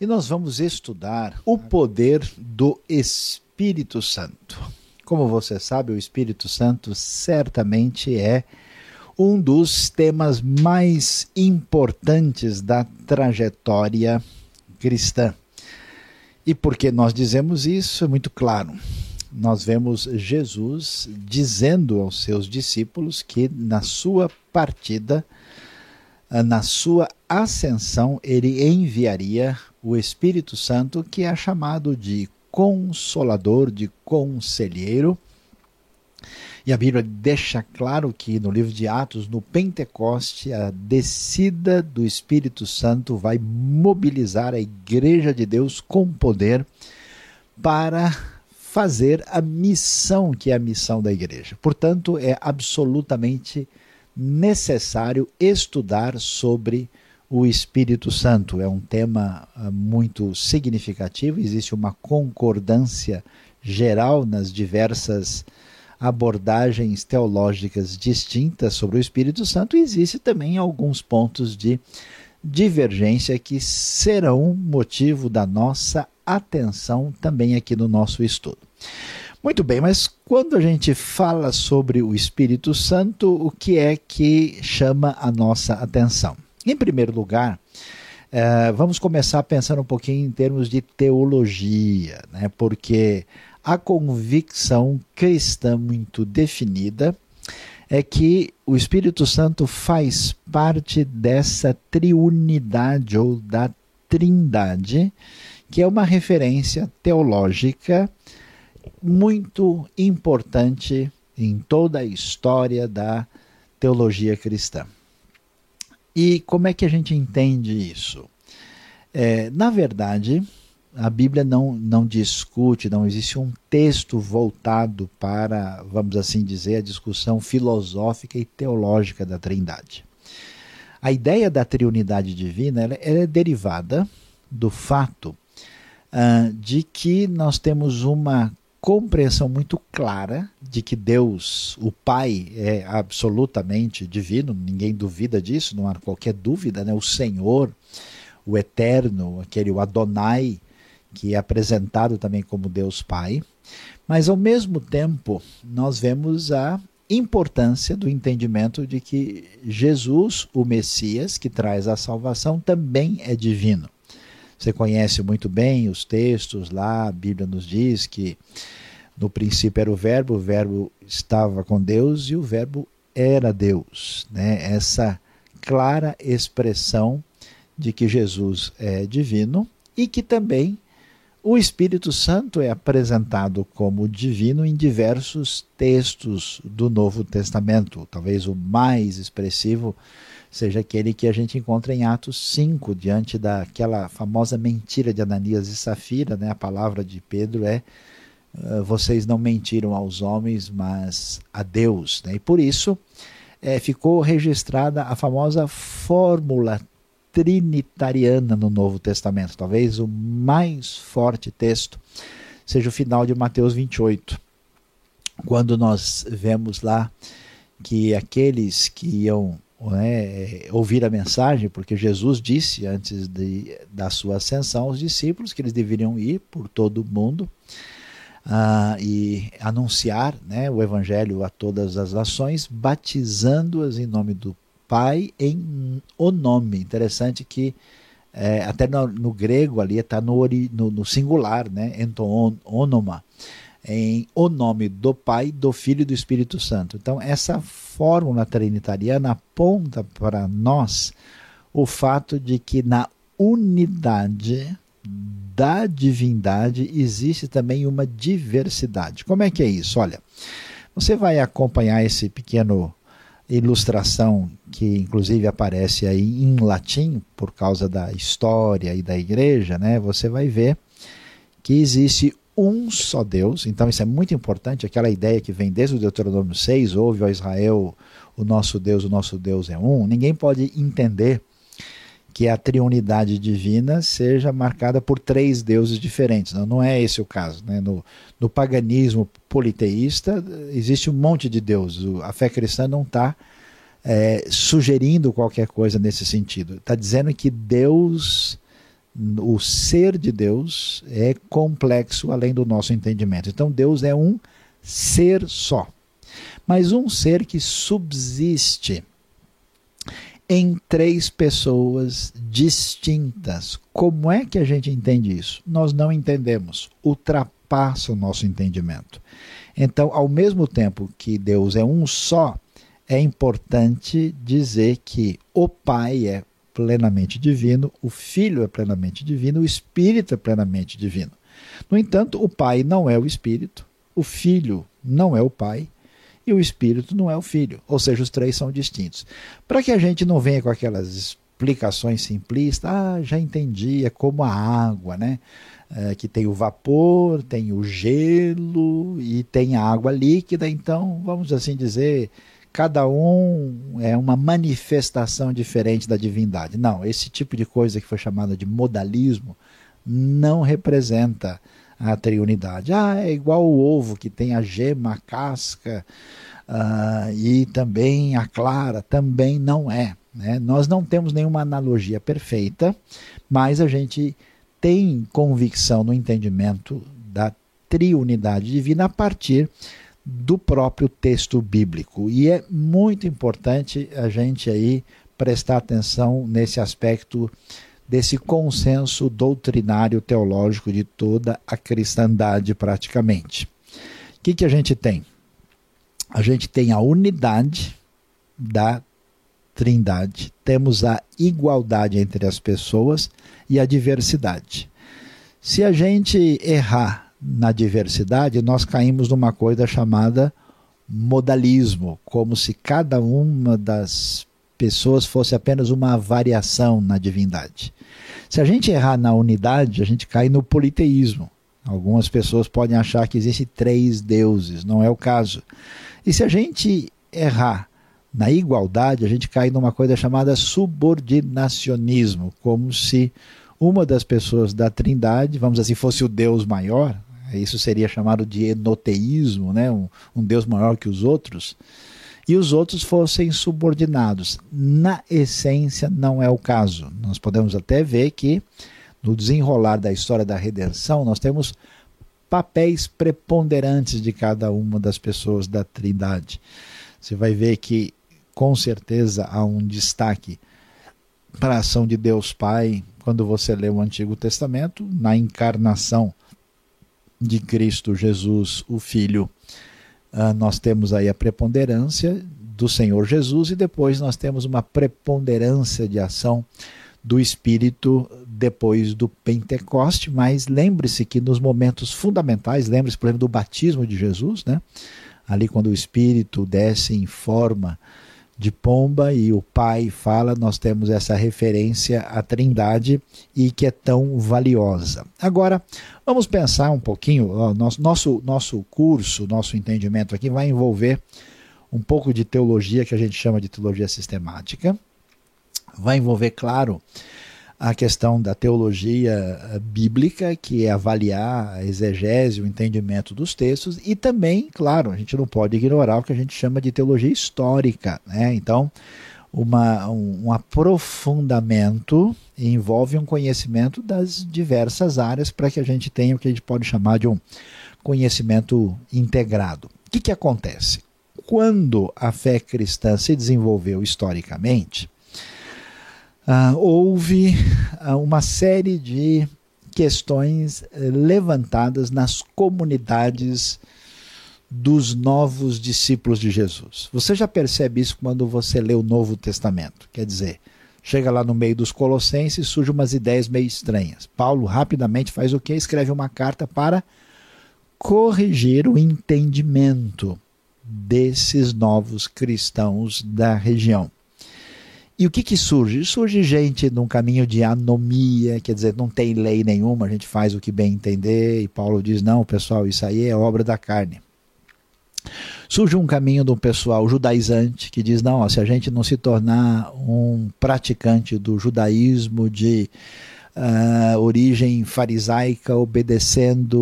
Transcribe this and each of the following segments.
e nós vamos estudar o poder do Espírito Santo. Como você sabe, o Espírito Santo certamente é um dos temas mais importantes da trajetória cristã. E por que nós dizemos isso? É muito claro. Nós vemos Jesus dizendo aos seus discípulos que na sua partida, na sua ascensão, ele enviaria o Espírito Santo, que é chamado de consolador, de conselheiro. E a Bíblia deixa claro que no livro de Atos, no Pentecoste, a descida do Espírito Santo vai mobilizar a Igreja de Deus com poder para fazer a missão que é a missão da igreja. Portanto, é absolutamente necessário estudar sobre o Espírito Santo. É um tema ah, muito significativo, existe uma concordância geral nas diversas abordagens teológicas distintas sobre o Espírito Santo e existe também alguns pontos de divergência que serão motivo da nossa atenção também aqui no nosso estudo. Muito bem, mas quando a gente fala sobre o Espírito Santo, o que é que chama a nossa atenção? Em primeiro lugar, é, vamos começar pensando um pouquinho em termos de teologia, né? porque a convicção cristã muito definida é que o Espírito Santo faz parte dessa triunidade ou da trindade, que é uma referência teológica muito importante em toda a história da teologia cristã. E como é que a gente entende isso? É, na verdade, a Bíblia não, não discute, não existe um texto voltado para, vamos assim dizer, a discussão filosófica e teológica da Trindade. A ideia da triunidade divina ela, ela é derivada do fato uh, de que nós temos uma compreensão muito clara de que Deus, o Pai, é absolutamente divino, ninguém duvida disso, não há qualquer dúvida, né? O Senhor, o Eterno, aquele o Adonai, que é apresentado também como Deus Pai, mas ao mesmo tempo nós vemos a importância do entendimento de que Jesus, o Messias, que traz a salvação, também é divino. Você conhece muito bem os textos lá, a Bíblia nos diz que no princípio era o Verbo, o Verbo estava com Deus e o Verbo era Deus. Né? Essa clara expressão de que Jesus é divino e que também o Espírito Santo é apresentado como divino em diversos textos do Novo Testamento. Talvez o mais expressivo seja aquele que a gente encontra em Atos 5, diante daquela famosa mentira de Ananias e Safira, né? A palavra de Pedro é ah, vocês não mentiram aos homens, mas a Deus. Né? E por isso é, ficou registrada a famosa fórmula trinitariana no Novo Testamento. Talvez o mais forte texto seja o final de Mateus 28, quando nós vemos lá que aqueles que iam né, ouvir a mensagem, porque Jesus disse antes de, da sua ascensão aos discípulos que eles deveriam ir por todo o mundo uh, e anunciar né, o evangelho a todas as nações, batizando-as em nome do Pai em o nome. Interessante que é, até no, no, grego ali está no, no, no, singular, né? Enton, onoma, em o nome do Pai, do Filho e do Espírito Santo. Então, essa fórmula trinitariana aponta para nós o fato de que na unidade da divindade existe também uma diversidade. Como é que é isso? Olha, você vai acompanhar esse pequeno ilustração que inclusive aparece aí em latim por causa da história e da igreja, né? Você vai ver que existe um só Deus. Então isso é muito importante, aquela ideia que vem desde o Deuteronômio 6, ouve ó Israel, o nosso Deus, o nosso Deus é um. Ninguém pode entender que a triunidade divina seja marcada por três deuses diferentes. Não, não é esse o caso. Né? No, no paganismo politeísta existe um monte de deuses. A fé cristã não está é, sugerindo qualquer coisa nesse sentido. Está dizendo que Deus o ser de Deus é complexo além do nosso entendimento. Então Deus é um ser só, mas um ser que subsiste em três pessoas distintas. Como é que a gente entende isso? Nós não entendemos, ultrapassa o nosso entendimento. Então, ao mesmo tempo que Deus é um só, é importante dizer que o Pai é plenamente divino, o Filho é plenamente divino, o Espírito é plenamente divino. No entanto, o Pai não é o Espírito, o Filho não é o Pai e o Espírito não é o Filho. Ou seja, os três são distintos. Para que a gente não venha com aquelas explicações simplistas, ah, já entendi, é como a água, né? É, que tem o vapor, tem o gelo e tem a água líquida, então, vamos assim dizer, cada um é uma manifestação diferente da divindade. Não, esse tipo de coisa que foi chamada de modalismo não representa a triunidade. Ah, é igual o ovo que tem a gema, a casca uh, e também a clara, também não é. Né? Nós não temos nenhuma analogia perfeita, mas a gente tem convicção no entendimento da triunidade divina a partir do próprio texto bíblico. E é muito importante a gente aí prestar atenção nesse aspecto desse consenso doutrinário teológico de toda a cristandade praticamente. O que, que a gente tem? A gente tem a unidade da trindade, temos a igualdade entre as pessoas e a diversidade. Se a gente errar na diversidade, nós caímos numa coisa chamada modalismo, como se cada uma das pessoas fosse apenas uma variação na divindade. Se a gente errar na unidade, a gente cai no politeísmo. Algumas pessoas podem achar que existem três deuses, não é o caso. E se a gente errar na igualdade, a gente cai numa coisa chamada subordinacionismo, como se uma das pessoas da Trindade, vamos assim, fosse o Deus maior, isso seria chamado de enoteísmo, né? um, um Deus maior que os outros, e os outros fossem subordinados. Na essência, não é o caso. Nós podemos até ver que, no desenrolar da história da redenção, nós temos papéis preponderantes de cada uma das pessoas da Trindade. Você vai ver que, com certeza, há um destaque para a ação de Deus Pai quando você lê o Antigo Testamento, na encarnação de Cristo Jesus, o Filho. Uh, nós temos aí a preponderância do Senhor Jesus e depois nós temos uma preponderância de ação do Espírito depois do Pentecoste, mas lembre-se que nos momentos fundamentais, lembre-se, por exemplo, do batismo de Jesus, né? ali quando o Espírito desce em forma de pomba e o Pai fala, nós temos essa referência à Trindade e que é tão valiosa. Agora, vamos pensar um pouquinho, nosso, nosso, nosso curso, nosso entendimento aqui vai envolver um pouco de teologia que a gente chama de teologia sistemática, vai envolver, claro, a questão da teologia eh, bíblica, que é avaliar a exegese, o entendimento dos textos, e também, claro, a gente não pode ignorar o que a gente chama de teologia histórica. Né? Então, uma, um, um aprofundamento envolve um conhecimento das diversas áreas para que a gente tenha o que a gente pode chamar de um conhecimento integrado. O que, que acontece? Quando a fé cristã se desenvolveu historicamente, uh, houve uh, uma série de questões uh, levantadas nas comunidades dos novos discípulos de Jesus. Você já percebe isso quando você lê o Novo Testamento. Quer dizer, chega lá no meio dos Colossenses, surgem umas ideias meio estranhas. Paulo rapidamente faz o que? Escreve uma carta para corrigir o entendimento desses novos cristãos da região. E o que, que surge? Surge gente num caminho de anomia, quer dizer, não tem lei nenhuma, a gente faz o que bem entender, e Paulo diz: não, pessoal, isso aí é obra da carne. Surge um caminho do pessoal judaizante que diz: não, ó, se a gente não se tornar um praticante do judaísmo de uh, origem farisaica, obedecendo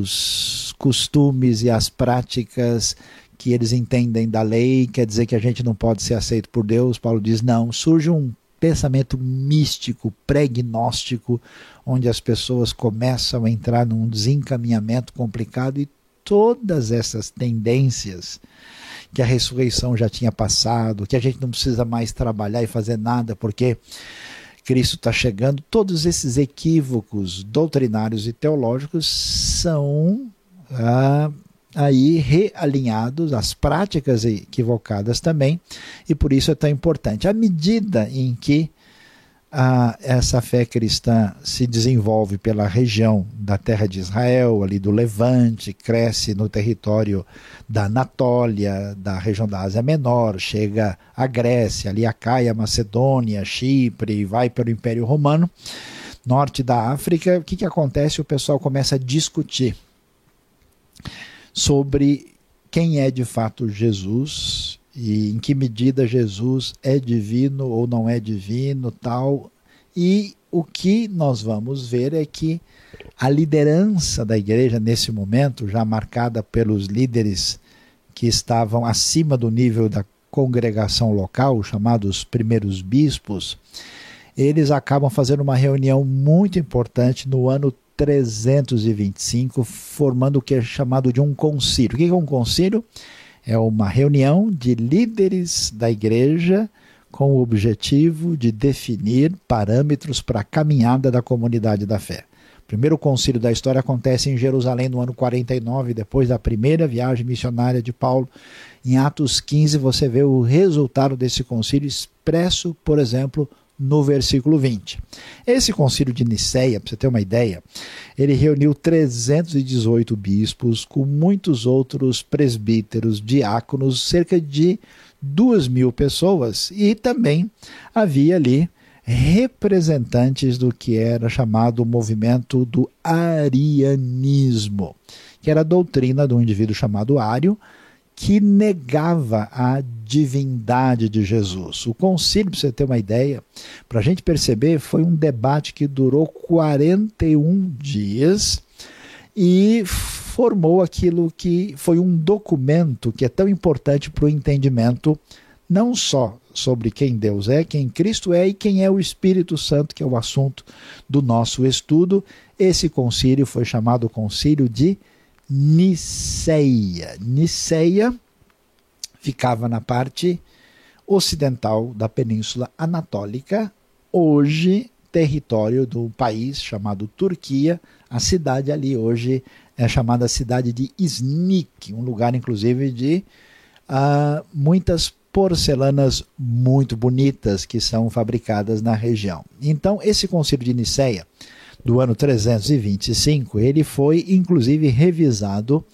os costumes e as práticas que eles entendem da lei, quer dizer que a gente não pode ser aceito por Deus. Paulo diz: não. Surge um pensamento místico, pregnóstico, onde as pessoas começam a entrar num desencaminhamento complicado e todas essas tendências que a ressurreição já tinha passado, que a gente não precisa mais trabalhar e fazer nada porque Cristo está chegando, todos esses equívocos doutrinários e teológicos são ah, aí realinhados, as práticas equivocadas também, e por isso é tão importante. À medida em que a, essa fé cristã se desenvolve pela região da terra de Israel, ali do Levante, cresce no território da Anatólia, da região da Ásia Menor, chega à Grécia, ali a Caia, Macedônia, Chipre, vai pelo Império Romano, norte da África, o que, que acontece? O pessoal começa a discutir sobre quem é de fato Jesus e em que medida Jesus é divino ou não é divino, tal. E o que nós vamos ver é que a liderança da igreja nesse momento, já marcada pelos líderes que estavam acima do nível da congregação local, chamados primeiros bispos, eles acabam fazendo uma reunião muito importante no ano 325, formando o que é chamado de um concílio. O que é um concílio? É uma reunião de líderes da igreja com o objetivo de definir parâmetros para a caminhada da comunidade da fé. O primeiro concílio da história acontece em Jerusalém no ano 49, depois da primeira viagem missionária de Paulo. Em Atos 15, você vê o resultado desse concílio expresso, por exemplo, no versículo 20. Esse concílio de Nicéia, para você ter uma ideia, ele reuniu 318 bispos com muitos outros presbíteros, diáconos, cerca de duas mil pessoas e também havia ali representantes do que era chamado o movimento do arianismo, que era a doutrina do indivíduo chamado Ário, que negava a divindade de Jesus. O concílio, para você ter uma ideia, para a gente perceber, foi um debate que durou 41 dias e formou aquilo que foi um documento que é tão importante para o entendimento não só sobre quem Deus é, quem Cristo é e quem é o Espírito Santo, que é o assunto do nosso estudo. Esse concílio foi chamado Concílio de Niceia. Niceia ficava na parte ocidental da Península Anatólica, hoje território do país chamado Turquia. A cidade ali hoje é chamada cidade de Iznik, um lugar inclusive de uh, muitas porcelanas muito bonitas que são fabricadas na região. Então, esse concílio de Niceia do ano 325, ele foi inclusive revisado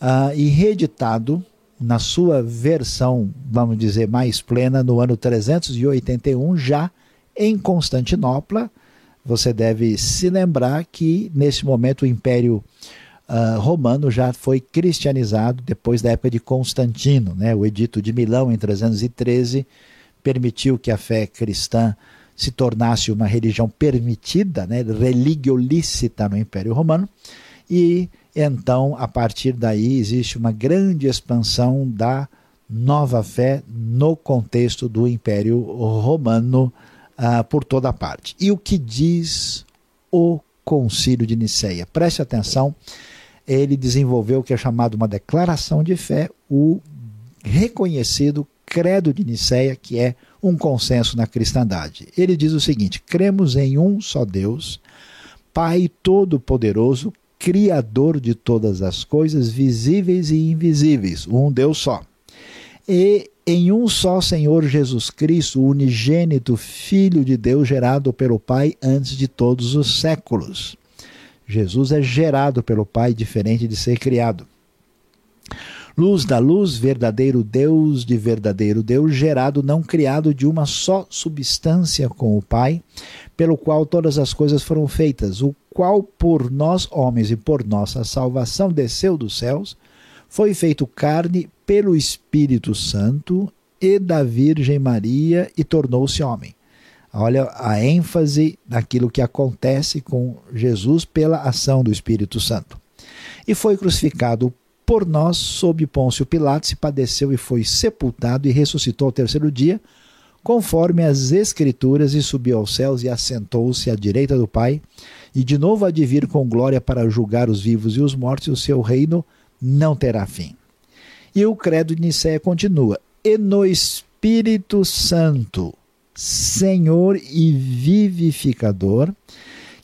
uh, e reeditado na sua versão, vamos dizer, mais plena, no ano 381, já em Constantinopla. Você deve se lembrar que, nesse momento, o Império uh, Romano já foi cristianizado depois da época de Constantino. Né? O Edito de Milão, em 313, permitiu que a fé cristã se tornasse uma religião permitida, né, religio lícita no Império Romano, e então, a partir daí, existe uma grande expansão da nova fé no contexto do Império Romano uh, por toda parte. E o que diz o Concílio de Nicéia? Preste atenção, ele desenvolveu o que é chamado uma declaração de fé, o reconhecido Credo de Nicéia, que é um consenso na cristandade. Ele diz o seguinte: cremos em um só Deus, Pai Todo-Poderoso, Criador de todas as coisas, visíveis e invisíveis, um Deus só. E em um só Senhor Jesus Cristo, unigênito Filho de Deus, gerado pelo Pai antes de todos os séculos. Jesus é gerado pelo Pai, diferente de ser criado luz da luz, verdadeiro Deus de verdadeiro Deus, gerado, não criado de uma só substância com o Pai, pelo qual todas as coisas foram feitas, o qual por nós homens e por nossa salvação desceu dos céus, foi feito carne pelo Espírito Santo e da Virgem Maria e tornou-se homem. Olha a ênfase naquilo que acontece com Jesus pela ação do Espírito Santo. E foi crucificado por nós sob Pôncio Pilatos, e padeceu e foi sepultado e ressuscitou ao terceiro dia, conforme as Escrituras, e subiu aos céus e assentou-se à direita do Pai, e de novo há de vir com glória para julgar os vivos e os mortos, e o seu reino não terá fim. E o credo de Nicéia continua: E no Espírito Santo, Senhor e vivificador,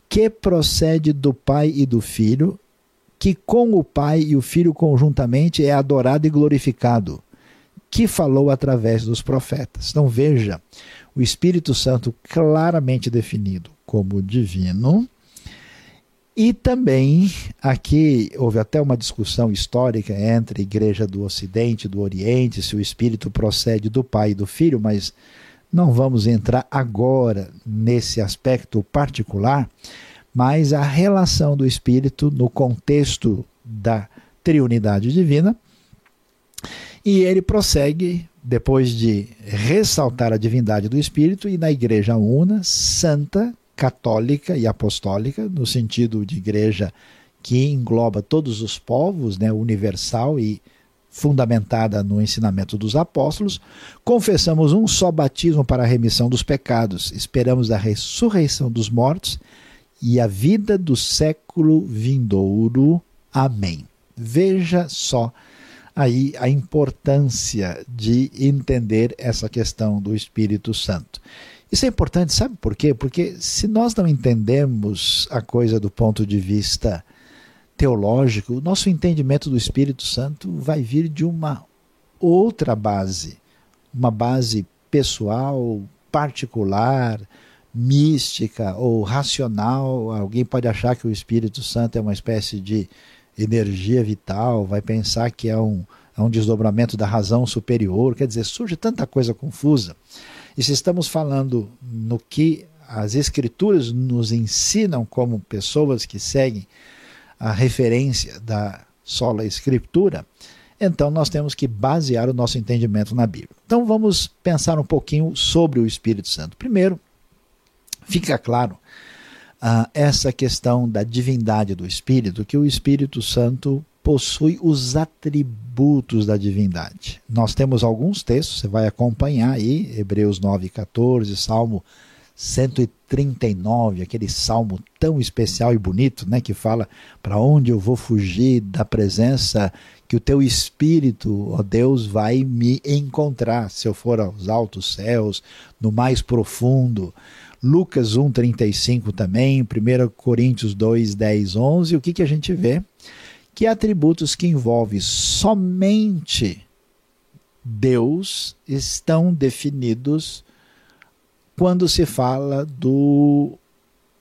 que procede do Pai e do Filho, que com o Pai e o Filho conjuntamente é adorado e glorificado, que falou através dos profetas. Então veja, o Espírito Santo claramente definido como divino. E também aqui houve até uma discussão histórica entre a Igreja do Ocidente e do Oriente, se o Espírito procede do Pai e do Filho, mas não vamos entrar agora nesse aspecto particular, mas a relação do Espírito no contexto da triunidade divina. E ele prossegue, depois de ressaltar a divindade do Espírito, e na Igreja Una, Santa, Católica e Apostólica, no sentido de igreja que engloba todos os povos, né, universal e fundamentada no ensinamento dos apóstolos, confessamos um só batismo para a remissão dos pecados, esperamos a ressurreição dos mortos e a vida do século vindouro. Amém. Veja só aí a importância de entender essa questão do Espírito Santo. Isso é importante, sabe por quê? Porque se nós não entendemos a coisa do ponto de vista teológico, o nosso entendimento do Espírito Santo vai vir de uma outra base, uma base pessoal, particular, mística ou racional. Alguém pode achar que o Espírito Santo é uma espécie de energia vital, vai pensar que é um, é um desdobramento da razão superior. Quer dizer, surge tanta coisa confusa. E se estamos falando no que as Escrituras nos ensinam como pessoas que seguem a referência da sola Escritura, então nós temos que basear o nosso entendimento na Bíblia. Então vamos pensar um pouquinho sobre o Espírito Santo. Primeiro, fica claro uh, essa questão da divindade do Espírito, que o Espírito Santo possui os atributos da divindade. Nós temos alguns textos, você vai acompanhar aí, Hebreus 9, 14, Salmo 139, aquele salmo tão especial e bonito, né, que fala para onde eu vou fugir da presença que o teu espírito, ó Deus, vai me encontrar, se eu for aos altos céus, no mais profundo. Lucas 1:35 também, 1 Coríntios 2, 10, 11, o que que a gente vê? Que atributos que envolvem somente Deus estão definidos quando se fala do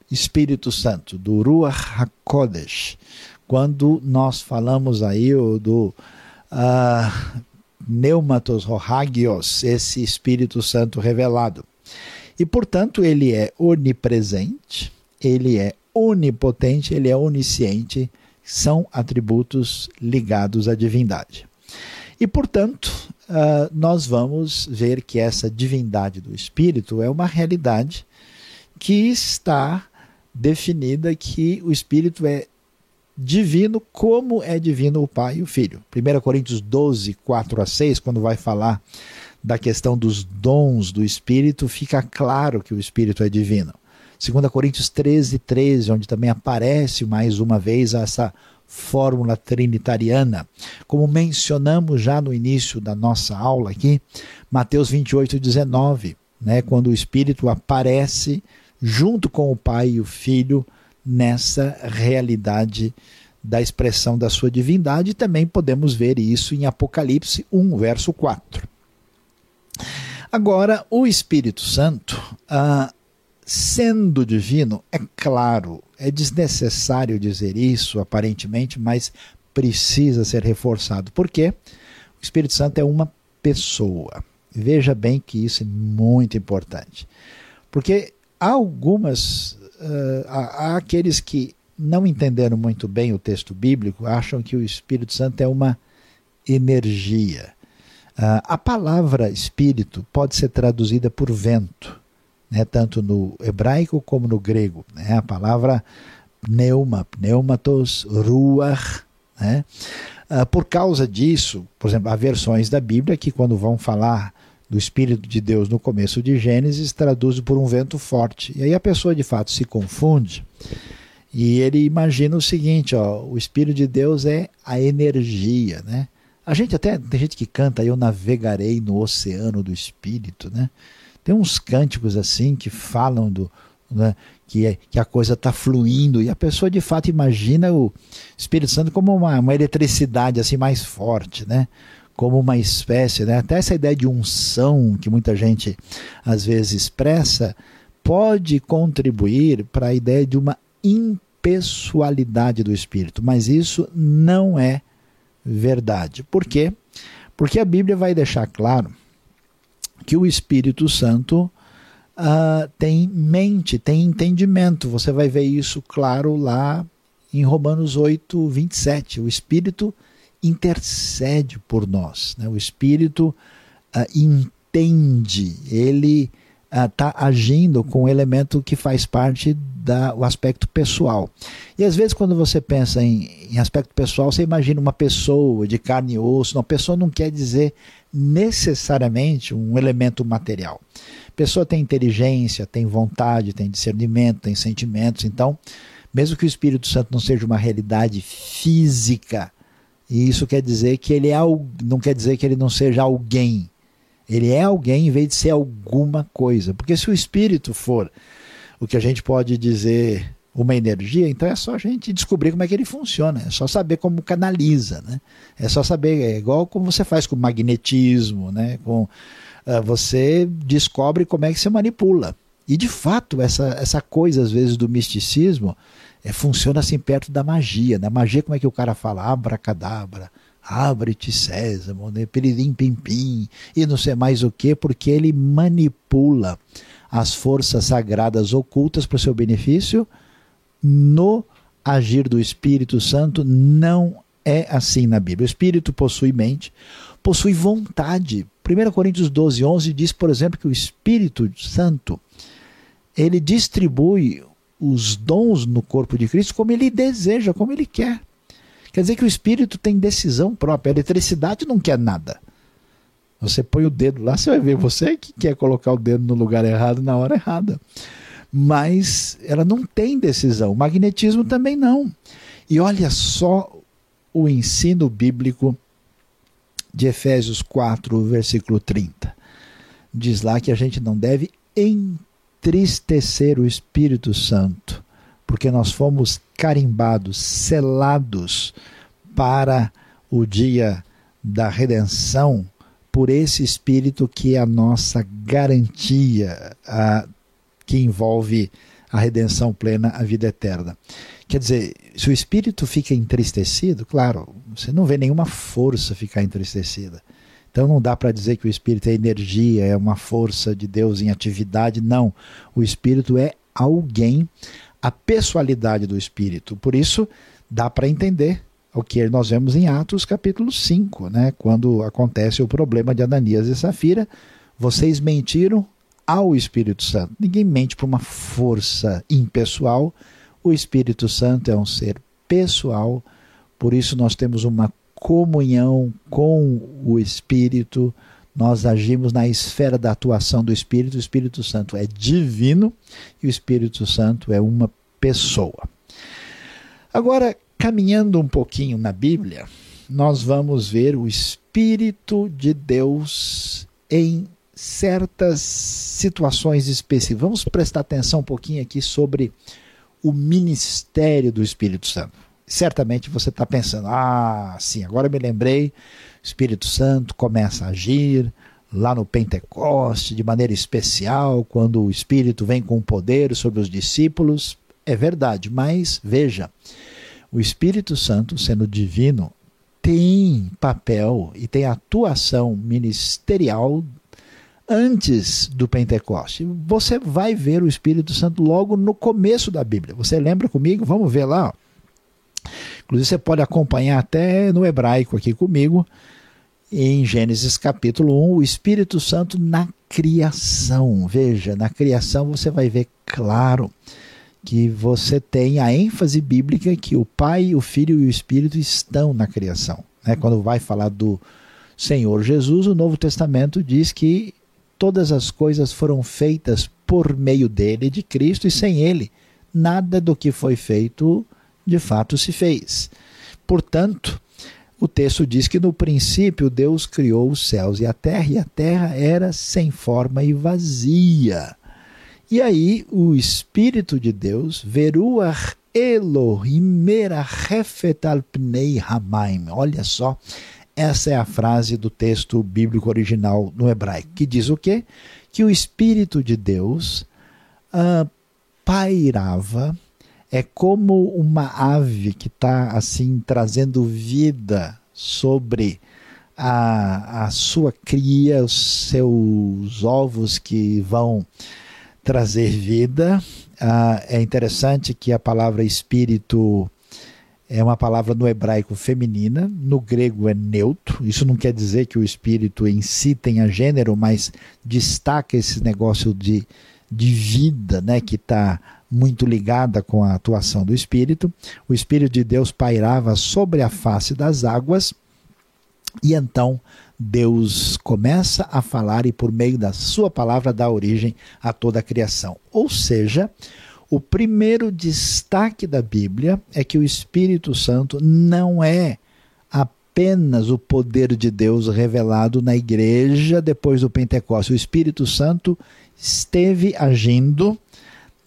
Espírito Santo, do Ruach HaKodesh, quando nós falamos aí do uh, Pneumatos Rohagios, esse Espírito Santo revelado. E, portanto, ele é onipresente, ele é onipotente, ele é onisciente, são atributos ligados à divindade. E, portanto, uh, nós vamos ver que essa divindade do Espírito é uma realidade que está definida que o Espírito é divino como é divino o Pai e o Filho. 1 Coríntios 12, 4 a 6, quando vai falar da questão dos dons do Espírito, fica claro que o Espírito é divino. 2 Coríntios 13, 13, onde também aparece mais uma vez essa fórmula trinitariana. Como mencionamos já no início da nossa aula aqui, Mateus 28, 19, né, quando o Espírito aparece junto com o Pai e o Filho nessa realidade da expressão da sua divindade, também podemos ver isso em Apocalipse 1, verso 4. Agora, o Espírito Santo, ah, sendo divino, é claro, é desnecessário dizer isso, aparentemente, mas precisa ser reforçado. Por quê? O Espírito Santo é uma pessoa. Veja bem que isso é muito importante. Porque há algumas. Uh, há aqueles que não entenderam muito bem o texto bíblico, acham que o Espírito Santo é uma energia. Uh, a palavra espírito pode ser traduzida por vento né, tanto no hebraico como no grego. Né, a palavra pneuma, pneumatos, ruach. Né, uh, por causa disso, por exemplo, há versões da Bíblia que, quando vão falar do Espírito de Deus no começo de Gênesis traduz por um vento forte. E aí a pessoa de fato se confunde e ele imagina o seguinte: ó, o Espírito de Deus é a energia, né? A gente até tem gente que canta eu navegarei no oceano do espírito, né? Tem uns cânticos assim que falam do né, que, é, que a coisa está fluindo e a pessoa de fato imagina o Espírito Santo como uma, uma eletricidade assim mais forte, né? Como uma espécie, né? Até essa ideia de unção que muita gente às vezes expressa pode contribuir para a ideia de uma impessoalidade do Espírito, mas isso não é verdade. Por quê? Porque a Bíblia vai deixar claro que o Espírito Santo uh, tem mente, tem entendimento. Você vai ver isso claro lá em Romanos 8, 27. O Espírito intercede por nós. Né? O Espírito uh, entende, ele está uh, agindo com um elemento que faz parte da, o aspecto pessoal. E às vezes, quando você pensa em, em aspecto pessoal, você imagina uma pessoa de carne e osso. Não, pessoa não quer dizer necessariamente um elemento material. Pessoa tem inteligência, tem vontade, tem discernimento, tem sentimentos. Então, mesmo que o Espírito Santo não seja uma realidade física, e isso quer dizer que ele é não quer dizer que ele não seja alguém. Ele é alguém em vez de ser alguma coisa. Porque se o espírito for o que a gente pode dizer uma energia, então é só a gente descobrir como é que ele funciona, é só saber como canaliza, né? É só saber, é igual como você faz com magnetismo, né? Com, uh, você descobre como é que você manipula. E de fato, essa, essa coisa, às vezes, do misticismo é, funciona assim perto da magia. Na magia, como é que o cara fala? Abracadabra, abre-te sésamo, né? piririm pim pim, e não sei mais o que, porque ele manipula as forças sagradas ocultas para o seu benefício, no agir do Espírito Santo não é assim na Bíblia. O Espírito possui mente, possui vontade. 1 Coríntios 12, 11 diz, por exemplo, que o Espírito Santo ele distribui os dons no corpo de Cristo como ele deseja, como ele quer. Quer dizer que o Espírito tem decisão própria. A eletricidade não quer nada. Você põe o dedo lá, você vai ver você que quer colocar o dedo no lugar errado na hora errada. Mas ela não tem decisão. O magnetismo também não. E olha só o ensino bíblico de Efésios 4, versículo 30. Diz lá que a gente não deve entristecer o Espírito Santo, porque nós fomos carimbados, selados para o dia da redenção por esse espírito que é a nossa garantia, a, que envolve a redenção plena, a vida eterna. Quer dizer, se o espírito fica entristecido, claro, você não vê nenhuma força ficar entristecida. Então não dá para dizer que o espírito é energia, é uma força de Deus em atividade, não. O espírito é alguém, a pessoalidade do espírito. Por isso, dá para entender o que nós vemos em Atos capítulo 5, né? quando acontece o problema de Ananias e Safira. Vocês mentiram ao Espírito Santo. Ninguém mente para uma força impessoal. O Espírito Santo é um ser pessoal, por isso nós temos uma comunhão com o Espírito. Nós agimos na esfera da atuação do Espírito. O Espírito Santo é divino e o Espírito Santo é uma pessoa. Agora, caminhando um pouquinho na Bíblia, nós vamos ver o Espírito de Deus em certas situações específicas. Vamos prestar atenção um pouquinho aqui sobre o ministério do Espírito Santo. Certamente você está pensando, ah, sim, agora me lembrei, o Espírito Santo começa a agir lá no Pentecoste de maneira especial, quando o Espírito vem com poder sobre os discípulos. É verdade, mas veja, o Espírito Santo, sendo divino, tem papel e tem atuação ministerial antes do Pentecoste. Você vai ver o Espírito Santo logo no começo da Bíblia. Você lembra comigo? Vamos ver lá. Inclusive, você pode acompanhar até no hebraico aqui comigo, em Gênesis capítulo 1, o Espírito Santo na criação. Veja, na criação você vai ver claro que você tem a ênfase bíblica que o Pai, o Filho e o Espírito estão na criação. Né? Quando vai falar do Senhor Jesus, o Novo Testamento diz que todas as coisas foram feitas por meio dele, de Cristo, e sem ele, nada do que foi feito de fato se fez. Portanto, o texto diz que no princípio Deus criou os céus e a terra, e a terra era sem forma e vazia. E aí o Espírito de Deus, Veruach Elohim merachefet al pnei hamaim. Olha só, essa é a frase do texto bíblico original no hebraico, que diz o quê? Que o Espírito de Deus uh, pairava, é como uma ave que está assim trazendo vida sobre a, a sua cria, os seus ovos que vão trazer vida. Ah, é interessante que a palavra espírito é uma palavra no hebraico feminina, no grego é neutro. Isso não quer dizer que o espírito em si tenha gênero, mas destaca esse negócio de, de vida, né, que está muito ligada com a atuação do espírito. O espírito de Deus pairava sobre a face das águas e então Deus começa a falar e, por meio da sua palavra, dá origem a toda a criação. Ou seja, o primeiro destaque da Bíblia é que o Espírito Santo não é apenas o poder de Deus revelado na igreja depois do Pentecostes. O Espírito Santo esteve agindo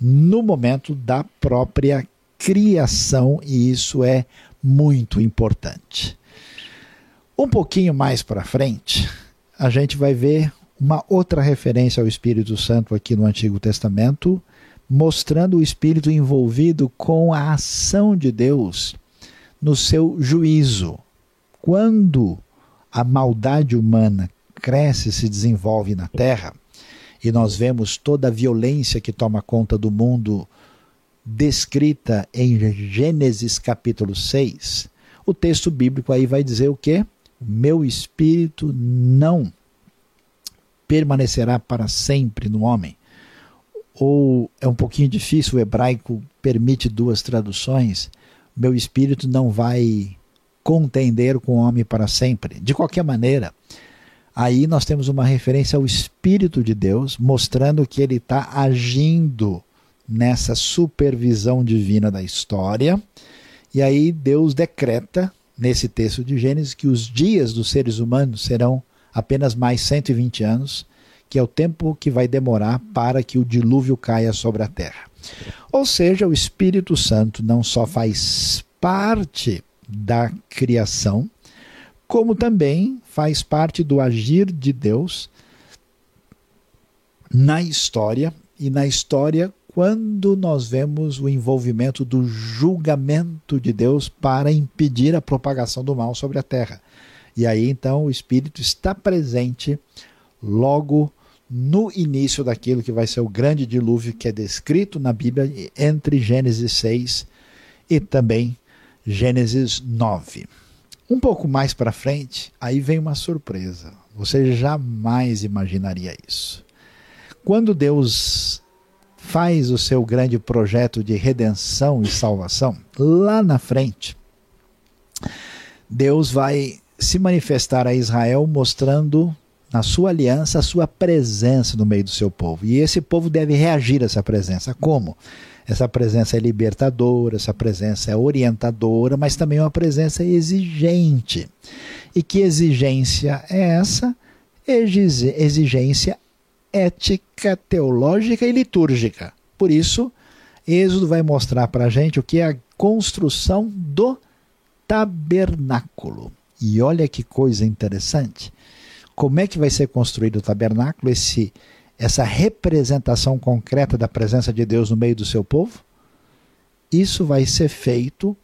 no momento da própria criação e isso é muito importante. Um pouquinho mais para frente, a gente vai ver uma outra referência ao Espírito Santo aqui no Antigo Testamento, mostrando o Espírito envolvido com a ação de Deus no seu juízo. Quando a maldade humana cresce e se desenvolve na terra, e nós vemos toda a violência que toma conta do mundo descrita em Gênesis capítulo 6, o texto bíblico aí vai dizer o quê? Meu espírito não permanecerá para sempre no homem. Ou é um pouquinho difícil, o hebraico permite duas traduções. Meu espírito não vai contender com o homem para sempre. De qualquer maneira, aí nós temos uma referência ao Espírito de Deus, mostrando que ele está agindo nessa supervisão divina da história. E aí Deus decreta nesse texto de Gênesis que os dias dos seres humanos serão apenas mais 120 anos, que é o tempo que vai demorar para que o dilúvio caia sobre a terra. Ou seja, o Espírito Santo não só faz parte da criação, como também faz parte do agir de Deus na história e na história quando nós vemos o envolvimento do julgamento de Deus para impedir a propagação do mal sobre a terra. E aí então o Espírito está presente logo no início daquilo que vai ser o grande dilúvio que é descrito na Bíblia entre Gênesis 6 e também Gênesis 9. Um pouco mais para frente, aí vem uma surpresa. Você jamais imaginaria isso. Quando Deus faz o seu grande projeto de redenção e salvação, lá na frente, Deus vai se manifestar a Israel mostrando na sua aliança a sua presença no meio do seu povo. E esse povo deve reagir a essa presença. Como? Essa presença é libertadora, essa presença é orientadora, mas também é uma presença exigente. E que exigência é essa? Exigência ética, teológica e litúrgica. Por isso, Êxodo vai mostrar para a gente o que é a construção do tabernáculo. E olha que coisa interessante. Como é que vai ser construído o tabernáculo, esse, essa representação concreta da presença de Deus no meio do seu povo? Isso vai ser feito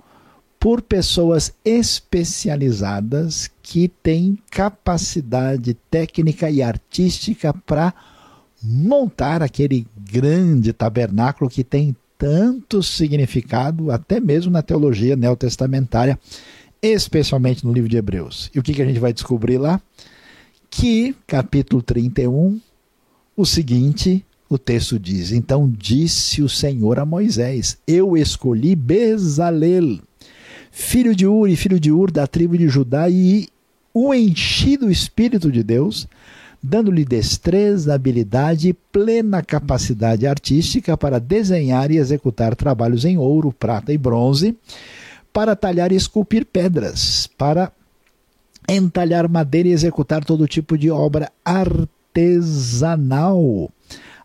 por pessoas especializadas que têm capacidade técnica e artística para montar aquele grande tabernáculo que tem tanto significado, até mesmo na teologia neotestamentária, especialmente no livro de Hebreus. E o que, que a gente vai descobrir lá? Que, capítulo 31, o seguinte, o texto diz: Então disse o Senhor a Moisés: Eu escolhi Bezalel, filho de Uri, filho de Ur, da tribo de Judá, e o enchi do Espírito de Deus, dando-lhe destreza, habilidade e plena capacidade artística para desenhar e executar trabalhos em ouro, prata e bronze, para talhar e esculpir pedras, para entalhar madeira e executar todo tipo de obra artesanal.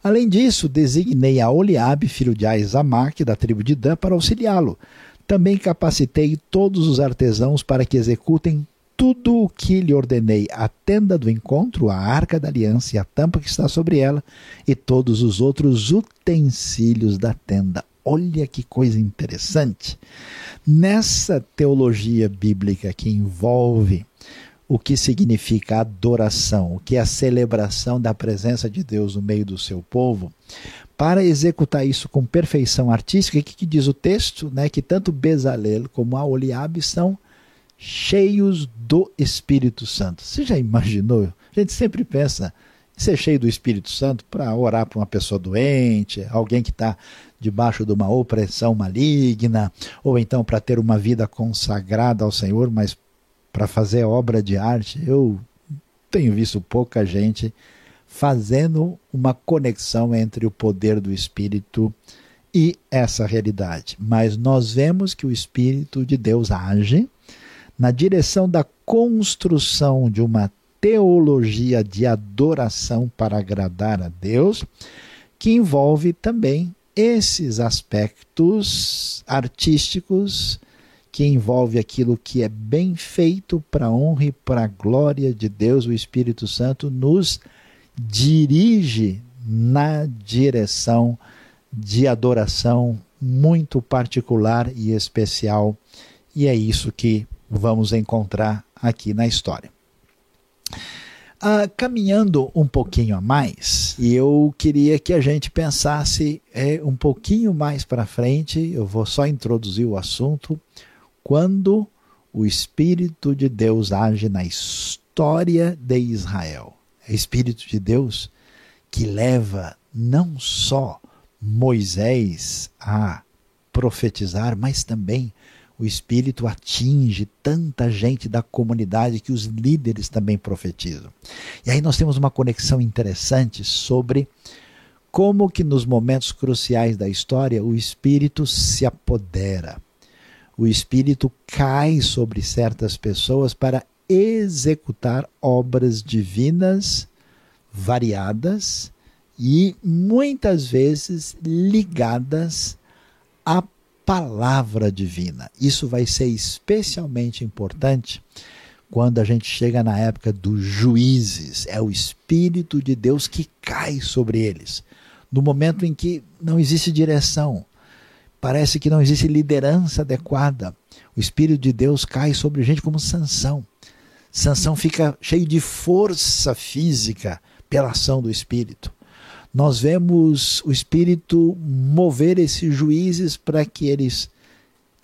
Além disso, designei a Oliabe, filho de Aizamaque, da tribo de Dan, para auxiliá-lo. Também capacitei todos os artesãos para que executem tudo o que lhe ordenei: a tenda do encontro, a arca da aliança e a tampa que está sobre ela, e todos os outros utensílios da tenda. Olha que coisa interessante. Nessa teologia bíblica que envolve o que significa adoração, o que é a celebração da presença de Deus no meio do seu povo, para executar isso com perfeição artística, o que, que, diz o texto? Né, que tanto Bezalel como a Oliabe são cheios do Espírito Santo. Você já imaginou? A gente sempre pensa ser cheio do Espírito Santo para orar para uma pessoa doente, alguém que está debaixo de uma opressão maligna, ou então para ter uma vida consagrada ao Senhor, mas para fazer obra de arte, eu tenho visto pouca gente fazendo uma conexão entre o poder do Espírito e essa realidade. Mas nós vemos que o Espírito de Deus age na direção da construção de uma teologia de adoração para agradar a Deus, que envolve também esses aspectos artísticos que envolve aquilo que é bem feito para a honra e para a glória de Deus, o Espírito Santo nos dirige na direção de adoração muito particular e especial, e é isso que vamos encontrar aqui na história. Ah, caminhando um pouquinho a mais, e eu queria que a gente pensasse é, um pouquinho mais para frente, eu vou só introduzir o assunto, quando o Espírito de Deus age na história de Israel. É Espírito de Deus que leva não só Moisés a profetizar, mas também o Espírito atinge tanta gente da comunidade que os líderes também profetizam. E aí nós temos uma conexão interessante sobre como que nos momentos cruciais da história o Espírito se apodera. O Espírito cai sobre certas pessoas para executar obras divinas variadas e muitas vezes ligadas a palavra divina. Isso vai ser especialmente importante quando a gente chega na época dos juízes. É o Espírito de Deus que cai sobre eles. No momento em que não existe direção, parece que não existe liderança adequada. O Espírito de Deus cai sobre gente como Sansão. Sansão fica cheio de força física pela ação do Espírito nós vemos o Espírito mover esses juízes para que eles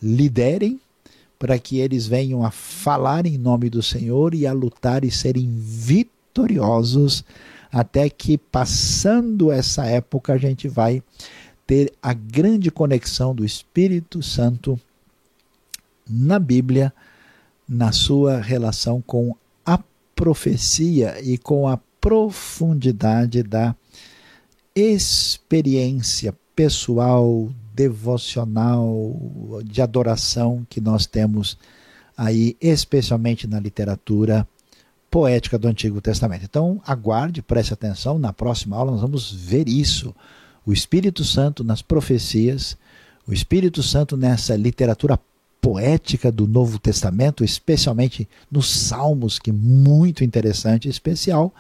liderem, para que eles venham a falar em nome do Senhor e a lutar e serem vitoriosos, até que, passando essa época, a gente vai ter a grande conexão do Espírito Santo na Bíblia, na sua relação com a profecia e com a profundidade da experiência pessoal, devocional, de adoração que nós temos aí, especialmente na literatura poética do Antigo Testamento. Então, aguarde, preste atenção, na próxima aula nós vamos ver isso. O Espírito Santo nas profecias, o Espírito Santo nessa literatura poética do Novo Testamento, especialmente nos Salmos, que é muito interessante e especial,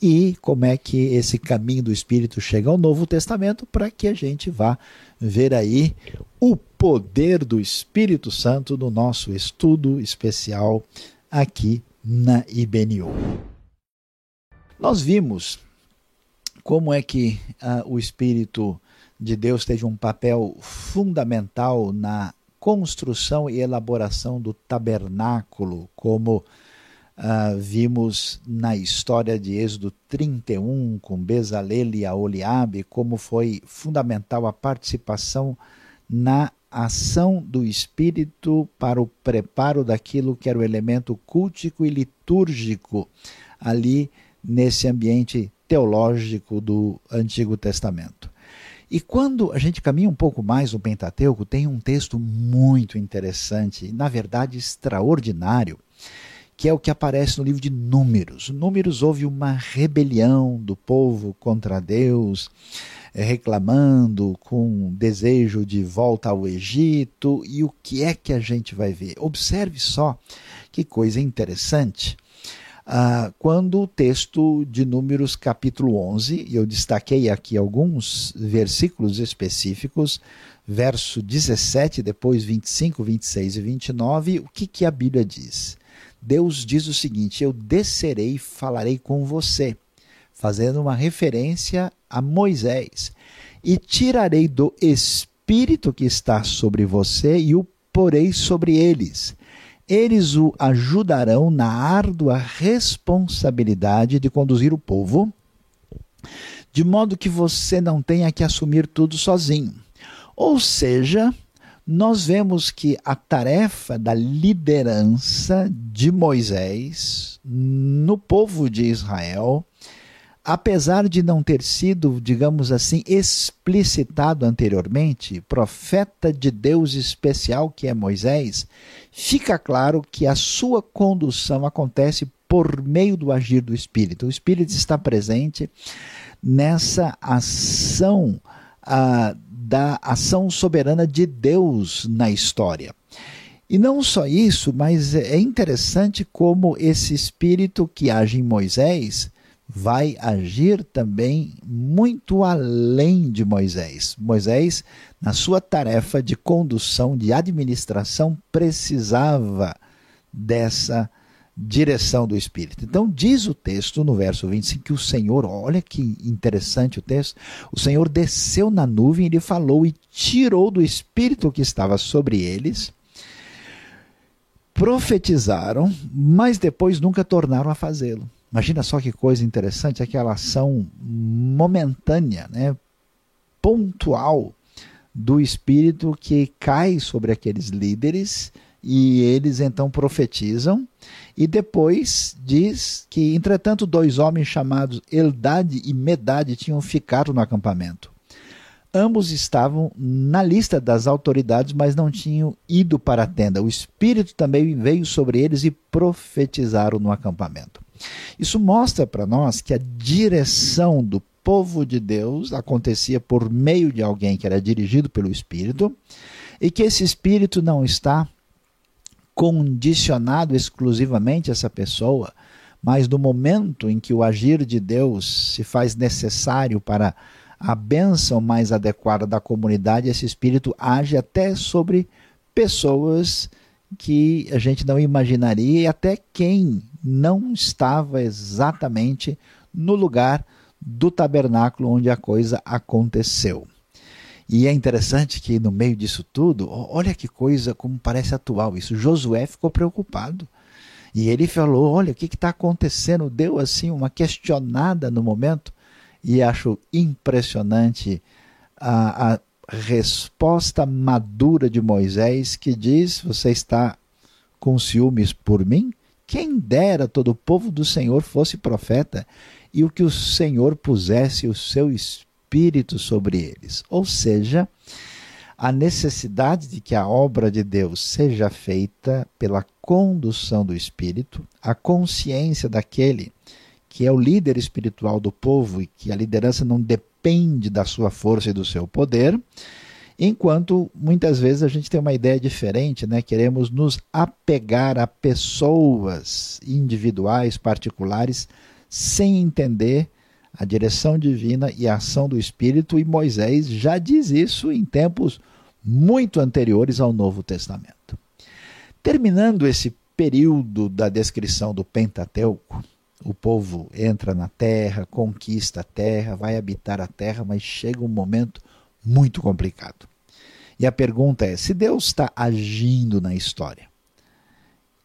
e como é que esse caminho do Espírito chega ao Novo Testamento para que a gente vá ver aí o poder do Espírito Santo no nosso estudo especial aqui na IBNU. Nós vimos como é que uh, o Espírito de Deus teve um papel fundamental na construção e elaboração do tabernáculo, como Uh, vimos na história de Êxodo 31, com Bezalel e Aholiabe, como foi fundamental a participação na ação do Espírito para o preparo daquilo que era o elemento cultico e litúrgico ali nesse ambiente teológico do Antigo Testamento. E quando a gente caminha um pouco mais no Pentateuco, tem um texto muito interessante, na verdade extraordinário, que é o que aparece no livro de Números. Números houve uma rebelião do povo contra Deus, eh, reclamando com desejo de volta ao Egito. E o que é que a gente vai ver? Observe só que coisa interessante. Ah, quando o texto de Números capítulo 11, e eu destaquei aqui alguns versículos específicos, verso 17, depois 25, 26 e 29, o que, que a Bíblia diz? Deus diz o seguinte: Eu descerei e falarei com você, fazendo uma referência a Moisés, e tirarei do espírito que está sobre você e o porei sobre eles. Eles o ajudarão na árdua responsabilidade de conduzir o povo, de modo que você não tenha que assumir tudo sozinho. Ou seja, nós vemos que a tarefa da liderança de Moisés no povo de Israel, apesar de não ter sido, digamos assim, explicitado anteriormente, profeta de Deus especial que é Moisés, fica claro que a sua condução acontece por meio do agir do Espírito. O Espírito está presente nessa ação ah, da ação soberana de Deus na história. E não só isso, mas é interessante como esse espírito que age em Moisés vai agir também muito além de Moisés. Moisés, na sua tarefa de condução, de administração, precisava dessa direção do Espírito. Então, diz o texto no verso 25 que o Senhor, olha que interessante o texto, o Senhor desceu na nuvem, ele falou e tirou do Espírito que estava sobre eles, profetizaram, mas depois nunca tornaram a fazê-lo. Imagina só que coisa interessante, aquela ação momentânea, né, pontual do Espírito que cai sobre aqueles líderes e eles então profetizam e depois diz que, entretanto, dois homens chamados Eldade e Medade tinham ficado no acampamento. Ambos estavam na lista das autoridades, mas não tinham ido para a tenda. O Espírito também veio sobre eles e profetizaram no acampamento. Isso mostra para nós que a direção do povo de Deus acontecia por meio de alguém que era dirigido pelo Espírito e que esse Espírito não está condicionado exclusivamente essa pessoa, mas no momento em que o agir de Deus se faz necessário para a bênção mais adequada da comunidade, esse espírito age até sobre pessoas que a gente não imaginaria e até quem não estava exatamente no lugar do tabernáculo onde a coisa aconteceu. E é interessante que no meio disso tudo, olha que coisa como parece atual isso. Josué ficou preocupado. E ele falou: Olha, o que está acontecendo? Deu assim uma questionada no momento. E acho impressionante a, a resposta madura de Moisés, que diz: Você está com ciúmes por mim? Quem dera todo o povo do Senhor fosse profeta e o que o Senhor pusesse o seu espírito Espírito sobre eles. Ou seja, a necessidade de que a obra de Deus seja feita pela condução do Espírito, a consciência daquele que é o líder espiritual do povo e que a liderança não depende da sua força e do seu poder, enquanto muitas vezes a gente tem uma ideia diferente, né? Queremos nos apegar a pessoas individuais, particulares, sem entender a direção divina e a ação do Espírito, e Moisés já diz isso em tempos muito anteriores ao Novo Testamento. Terminando esse período da descrição do Pentateuco, o povo entra na terra, conquista a terra, vai habitar a terra, mas chega um momento muito complicado. E a pergunta é: se Deus está agindo na história,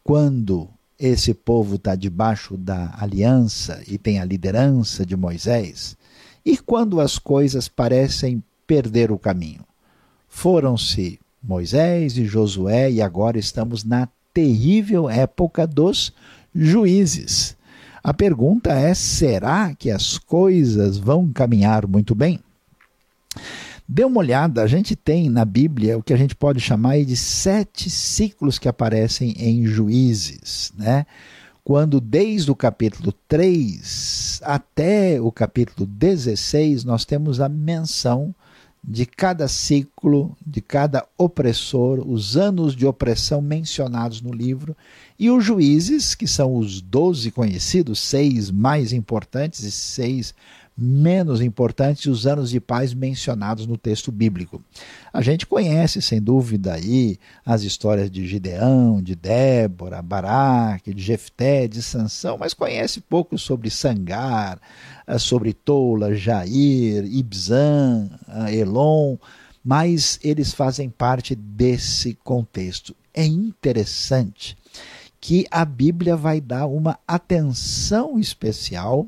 quando esse povo está debaixo da aliança e tem a liderança de Moisés, e quando as coisas parecem perder o caminho? Foram-se Moisés e Josué, e agora estamos na terrível época dos juízes. A pergunta é: será que as coisas vão caminhar muito bem? Dê uma olhada, a gente tem na Bíblia o que a gente pode chamar de sete ciclos que aparecem em juízes, né? Quando desde o capítulo 3 até o capítulo 16 nós temos a menção de cada ciclo, de cada opressor, os anos de opressão mencionados no livro, e os juízes, que são os doze conhecidos, seis mais importantes e seis menos importantes os anos de paz mencionados no texto bíblico. A gente conhece, sem dúvida, aí as histórias de Gideão, de Débora, Baraque, de Jefté, de Sansão, mas conhece pouco sobre Sangar, eh, sobre Tola, Jair, Ibzan, eh, Elon, mas eles fazem parte desse contexto. É interessante que a Bíblia vai dar uma atenção especial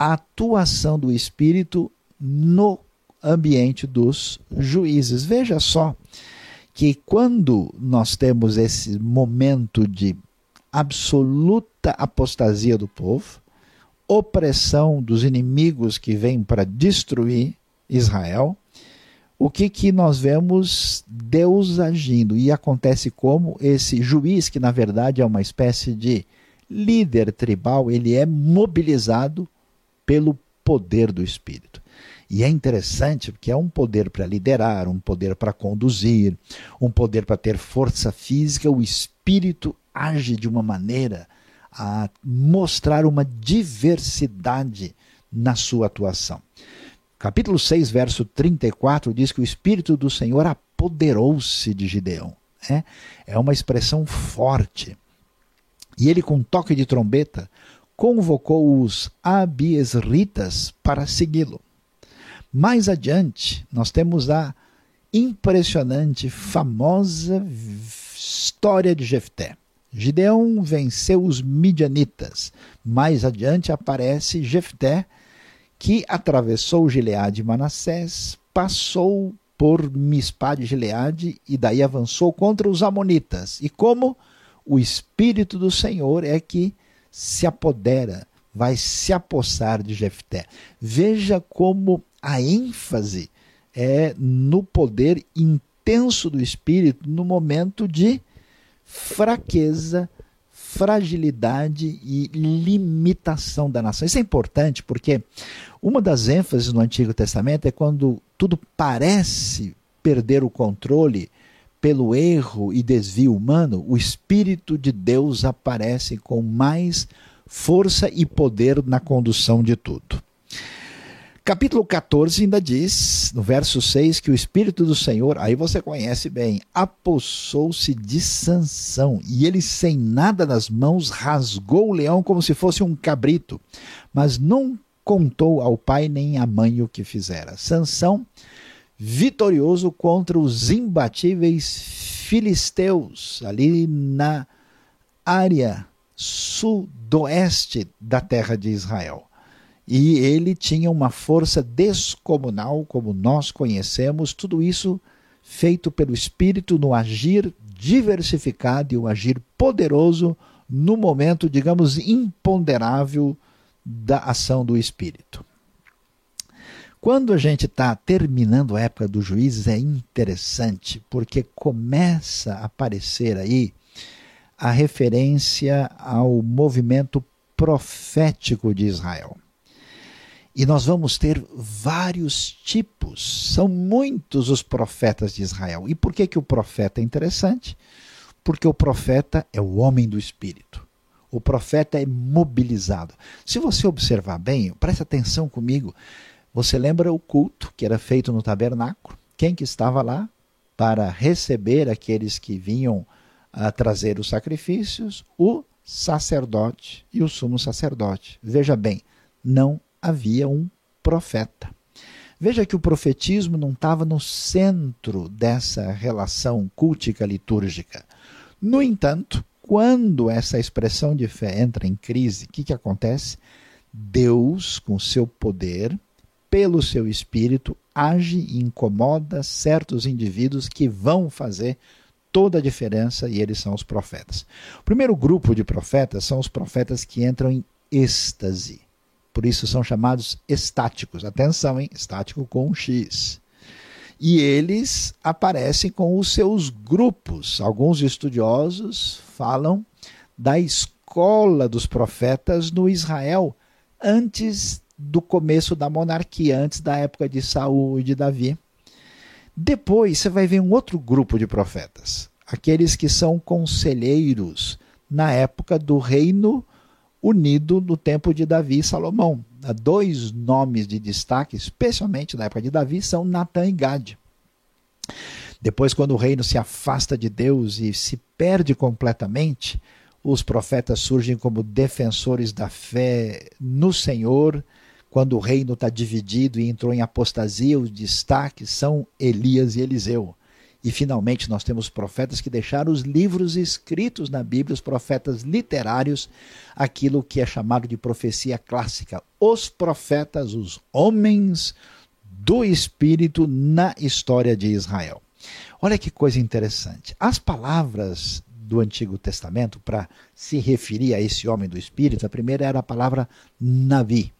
a atuação do Espírito no ambiente dos juízes. Veja só que quando nós temos esse momento de absoluta apostasia do povo, opressão dos inimigos que vêm para destruir Israel, o que, que nós vemos Deus agindo? E acontece como esse juiz, que na verdade é uma espécie de líder tribal, ele é mobilizado pelo poder do Espírito. E é interessante porque é um poder para liderar, um poder para conduzir, um poder para ter força física. O Espírito age de uma maneira a mostrar uma diversidade na sua atuação. Capítulo 6, verso 34 diz que o Espírito do Senhor apoderou-se de Gideão. É, é uma expressão forte. E ele, com toque de trombeta, convocou os abiesritas para segui-lo. Mais adiante, nós temos a impressionante, famosa história de Jefté. Gideão venceu os midianitas. Mais adiante aparece Jefté, que atravessou Gileade e Manassés, passou por Mispá de Gileade e daí avançou contra os amonitas. E como o Espírito do Senhor é que se apodera, vai se apossar de Jefté. Veja como a ênfase é no poder intenso do espírito no momento de fraqueza, fragilidade e limitação da nação. Isso é importante porque uma das ênfases no Antigo Testamento é quando tudo parece perder o controle pelo erro e desvio humano, o Espírito de Deus aparece com mais força e poder na condução de tudo. Capítulo 14 ainda diz, no verso 6, que o Espírito do Senhor, aí você conhece bem, apossou-se de Sansão, e ele sem nada nas mãos rasgou o leão como se fosse um cabrito, mas não contou ao pai nem à mãe o que fizera. Sansão vitorioso contra os imbatíveis filisteus, ali na área sudoeste da terra de Israel. E ele tinha uma força descomunal, como nós conhecemos, tudo isso feito pelo Espírito no agir diversificado e um agir poderoso no momento, digamos, imponderável da ação do Espírito. Quando a gente está terminando a época dos juízes, é interessante, porque começa a aparecer aí a referência ao movimento profético de Israel. E nós vamos ter vários tipos, são muitos os profetas de Israel. E por que, que o profeta é interessante? Porque o profeta é o homem do espírito. O profeta é mobilizado. Se você observar bem, preste atenção comigo, você lembra o culto que era feito no tabernáculo? Quem que estava lá para receber aqueles que vinham a trazer os sacrifícios? O sacerdote e o sumo sacerdote. Veja bem, não havia um profeta. Veja que o profetismo não estava no centro dessa relação cultica litúrgica. No entanto, quando essa expressão de fé entra em crise, o que, que acontece? Deus, com seu poder, pelo seu espírito, age e incomoda certos indivíduos que vão fazer toda a diferença e eles são os profetas. O primeiro grupo de profetas são os profetas que entram em êxtase. Por isso são chamados estáticos. Atenção, hein? Estático com um X. E eles aparecem com os seus grupos. Alguns estudiosos falam da escola dos profetas no Israel antes do começo da monarquia, antes da época de Saul e de Davi. Depois você vai ver um outro grupo de profetas, aqueles que são conselheiros na época do reino unido no tempo de Davi e Salomão. Dois nomes de destaque, especialmente na época de Davi, são Natã e Gade. Depois, quando o reino se afasta de Deus e se perde completamente, os profetas surgem como defensores da fé no Senhor. Quando o reino está dividido e entrou em apostasia, os destaques são Elias e Eliseu. E finalmente nós temos profetas que deixaram os livros escritos na Bíblia, os profetas literários, aquilo que é chamado de profecia clássica. Os profetas, os homens do Espírito na história de Israel. Olha que coisa interessante. As palavras do Antigo Testamento para se referir a esse homem do Espírito, a primeira era a palavra Navi.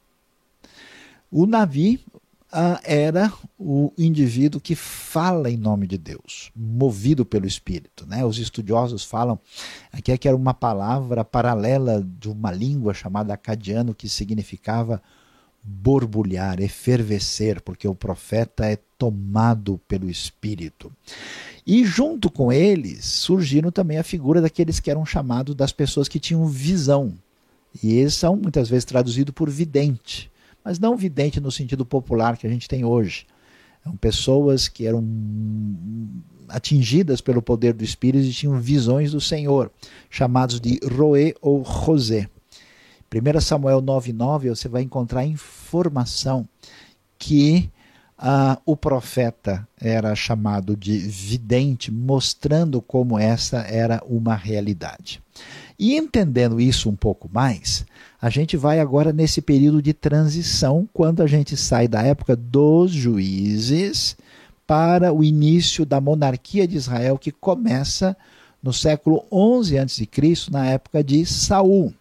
O Navi ah, era o indivíduo que fala em nome de Deus, movido pelo Espírito. Né? Os estudiosos falam é que era uma palavra paralela de uma língua chamada acadiano que significava borbulhar, efervescer, porque o profeta é tomado pelo Espírito. E junto com eles surgiram também a figura daqueles que eram chamados das pessoas que tinham visão. E eles são muitas vezes traduzidos por vidente, mas não vidente no sentido popular que a gente tem hoje. São pessoas que eram atingidas pelo poder do Espírito e tinham visões do Senhor, chamados de Roé ou José. 1 Samuel 9,9 você vai encontrar informação que ah, o profeta era chamado de vidente, mostrando como essa era uma realidade. E entendendo isso um pouco mais, a gente vai agora nesse período de transição, quando a gente sai da época dos juízes para o início da monarquia de Israel, que começa no século 11 a.C., na época de Saul.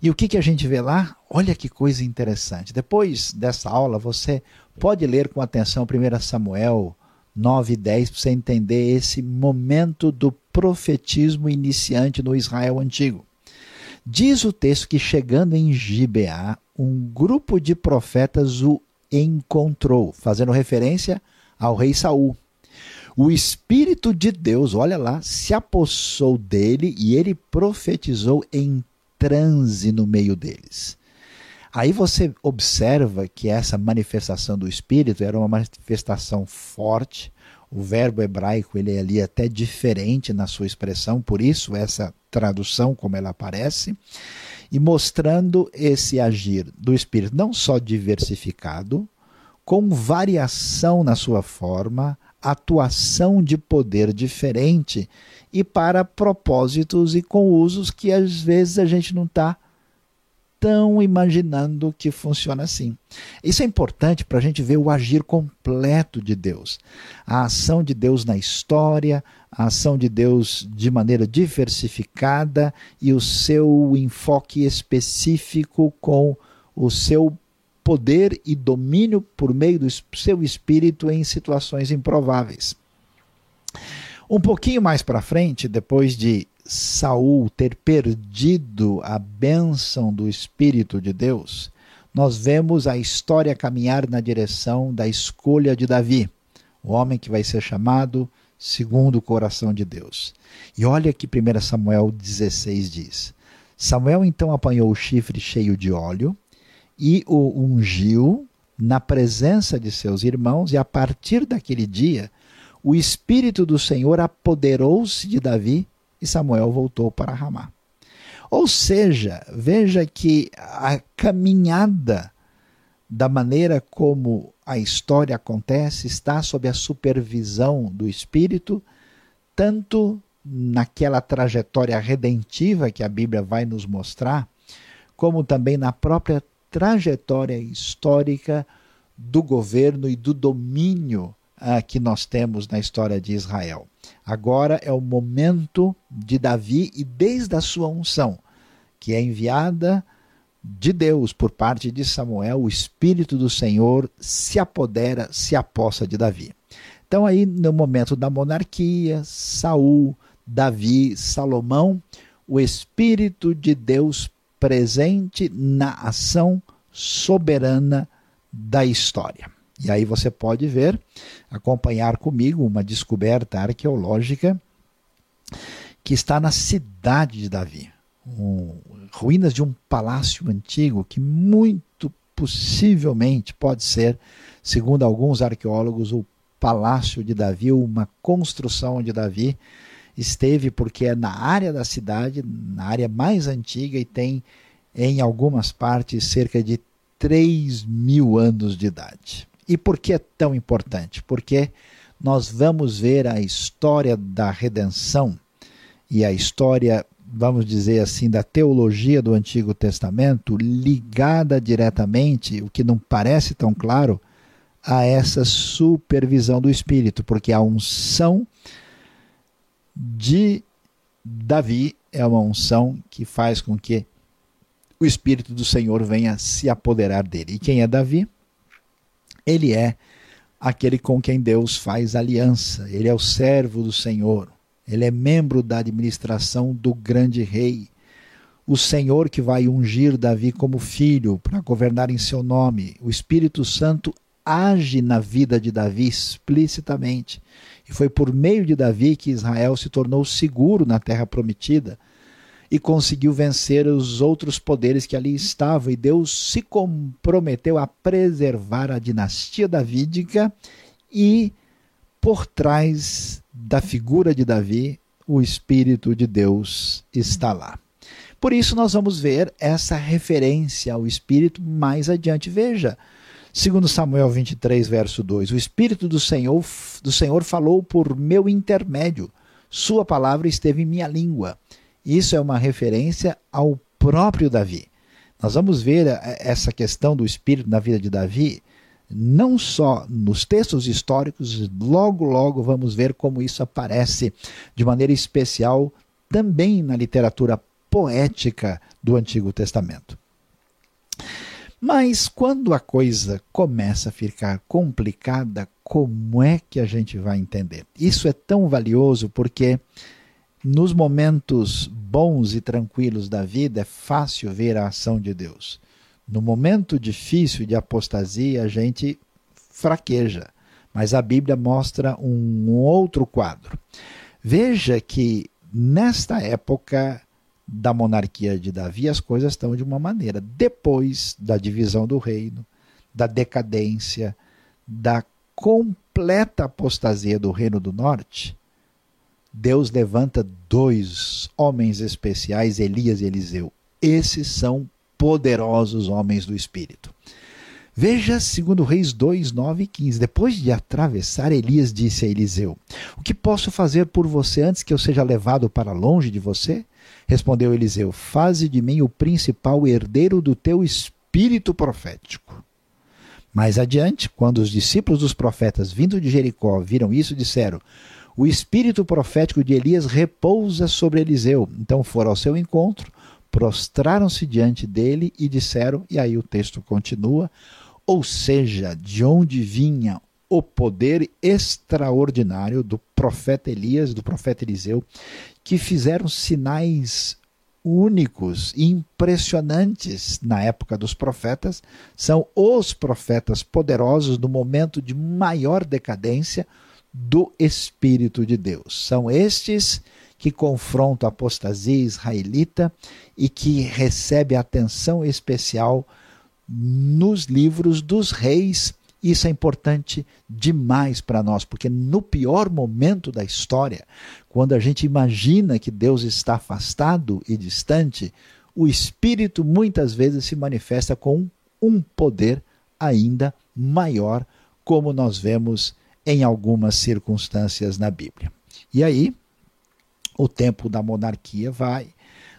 E o que, que a gente vê lá? Olha que coisa interessante. Depois dessa aula, você pode ler com atenção 1 Samuel 9 e 10 para você entender esse momento do profetismo iniciante no Israel antigo. Diz o texto que chegando em Gibeá, um grupo de profetas o encontrou, fazendo referência ao rei Saul. O Espírito de Deus, olha lá, se apossou dele e ele profetizou em transe no meio deles. Aí você observa que essa manifestação do Espírito era uma manifestação forte. O verbo hebraico ele é ali até diferente na sua expressão, por isso essa tradução como ela aparece, e mostrando esse agir do Espírito não só diversificado, com variação na sua forma, atuação de poder diferente e para propósitos e com usos que às vezes a gente não está tão imaginando que funciona assim. Isso é importante para a gente ver o agir completo de Deus. A ação de Deus na história, a ação de Deus de maneira diversificada e o seu enfoque específico com o seu poder e domínio por meio do seu espírito em situações improváveis. Um pouquinho mais para frente, depois de Saul ter perdido a bênção do Espírito de Deus, nós vemos a história caminhar na direção da escolha de Davi, o homem que vai ser chamado segundo o coração de Deus. E olha que 1 Samuel 16 diz: Samuel então apanhou o chifre cheio de óleo e o ungiu na presença de seus irmãos, e a partir daquele dia o Espírito do Senhor apoderou-se de Davi e Samuel voltou para Ramá. Ou seja, veja que a caminhada da maneira como a história acontece está sob a supervisão do Espírito, tanto naquela trajetória redentiva que a Bíblia vai nos mostrar, como também na própria trajetória histórica do governo e do domínio ah, que nós temos na história de Israel. Agora é o momento de Davi e desde a sua unção, que é enviada de Deus por parte de Samuel, o Espírito do Senhor se apodera, se apossa de Davi. Então aí no momento da monarquia, Saul, Davi, Salomão, o Espírito de Deus presente na ação soberana da história. E aí você pode ver, acompanhar comigo uma descoberta arqueológica que está na cidade de Davi. Um, ruínas de um palácio antigo que muito possivelmente pode ser, segundo alguns arqueólogos, o palácio de Davi, uma construção de Davi esteve porque é na área da cidade, na área mais antiga e tem em algumas partes cerca de 3 mil anos de idade. E por que é tão importante? Porque nós vamos ver a história da redenção e a história, vamos dizer assim, da teologia do Antigo Testamento ligada diretamente, o que não parece tão claro, a essa supervisão do Espírito, porque a unção de Davi é uma unção que faz com que o Espírito do Senhor venha se apoderar dele. E quem é Davi? Ele é aquele com quem Deus faz aliança, ele é o servo do Senhor, ele é membro da administração do grande rei. O Senhor que vai ungir Davi como filho para governar em seu nome. O Espírito Santo age na vida de Davi explicitamente. E foi por meio de Davi que Israel se tornou seguro na terra prometida e conseguiu vencer os outros poderes que ali estavam. E Deus se comprometeu a preservar a dinastia davídica e, por trás da figura de Davi, o Espírito de Deus está lá. Por isso, nós vamos ver essa referência ao Espírito mais adiante. Veja, segundo Samuel 23, verso 2, o Espírito do Senhor, do Senhor falou por meu intermédio, sua palavra esteve em minha língua. Isso é uma referência ao próprio Davi. Nós vamos ver eh, essa questão do espírito na vida de Davi, não só nos textos históricos, logo, logo vamos ver como isso aparece de maneira especial também na literatura poética do Antigo Testamento. Mas quando a coisa começa a ficar complicada, como é que a gente vai entender? Isso é tão valioso porque nos momentos bons e tranquilos da vida é fácil ver a ação de Deus. No momento difícil de apostasia, a gente fraqueja. Mas a Bíblia mostra um outro quadro. Veja que nesta época da monarquia de Davi, as coisas estão de uma maneira. Depois da divisão do reino, da decadência, da completa apostasia do reino do norte, Deus levanta dois homens especiais, Elias e Eliseu. Esses são poderosos homens do Espírito. Veja, segundo Reis 2, 9 e 15. Depois de atravessar, Elias disse a Eliseu: O que posso fazer por você antes que eu seja levado para longe de você? Respondeu Eliseu: Faze de mim o principal herdeiro do teu espírito profético. Mais adiante, quando os discípulos dos profetas vindo de Jericó viram isso, disseram: o espírito profético de Elias repousa sobre Eliseu. Então foram ao seu encontro, prostraram-se diante dele e disseram, e aí o texto continua, ou seja, de onde vinha o poder extraordinário do profeta Elias, do profeta Eliseu, que fizeram sinais únicos e impressionantes na época dos profetas, são os profetas poderosos no momento de maior decadência, do Espírito de Deus. São estes que confrontam a apostasia israelita e que recebe atenção especial nos livros dos reis. Isso é importante demais para nós, porque no pior momento da história, quando a gente imagina que Deus está afastado e distante, o Espírito muitas vezes se manifesta com um poder ainda maior, como nós vemos em algumas circunstâncias na Bíblia. E aí, o tempo da monarquia vai.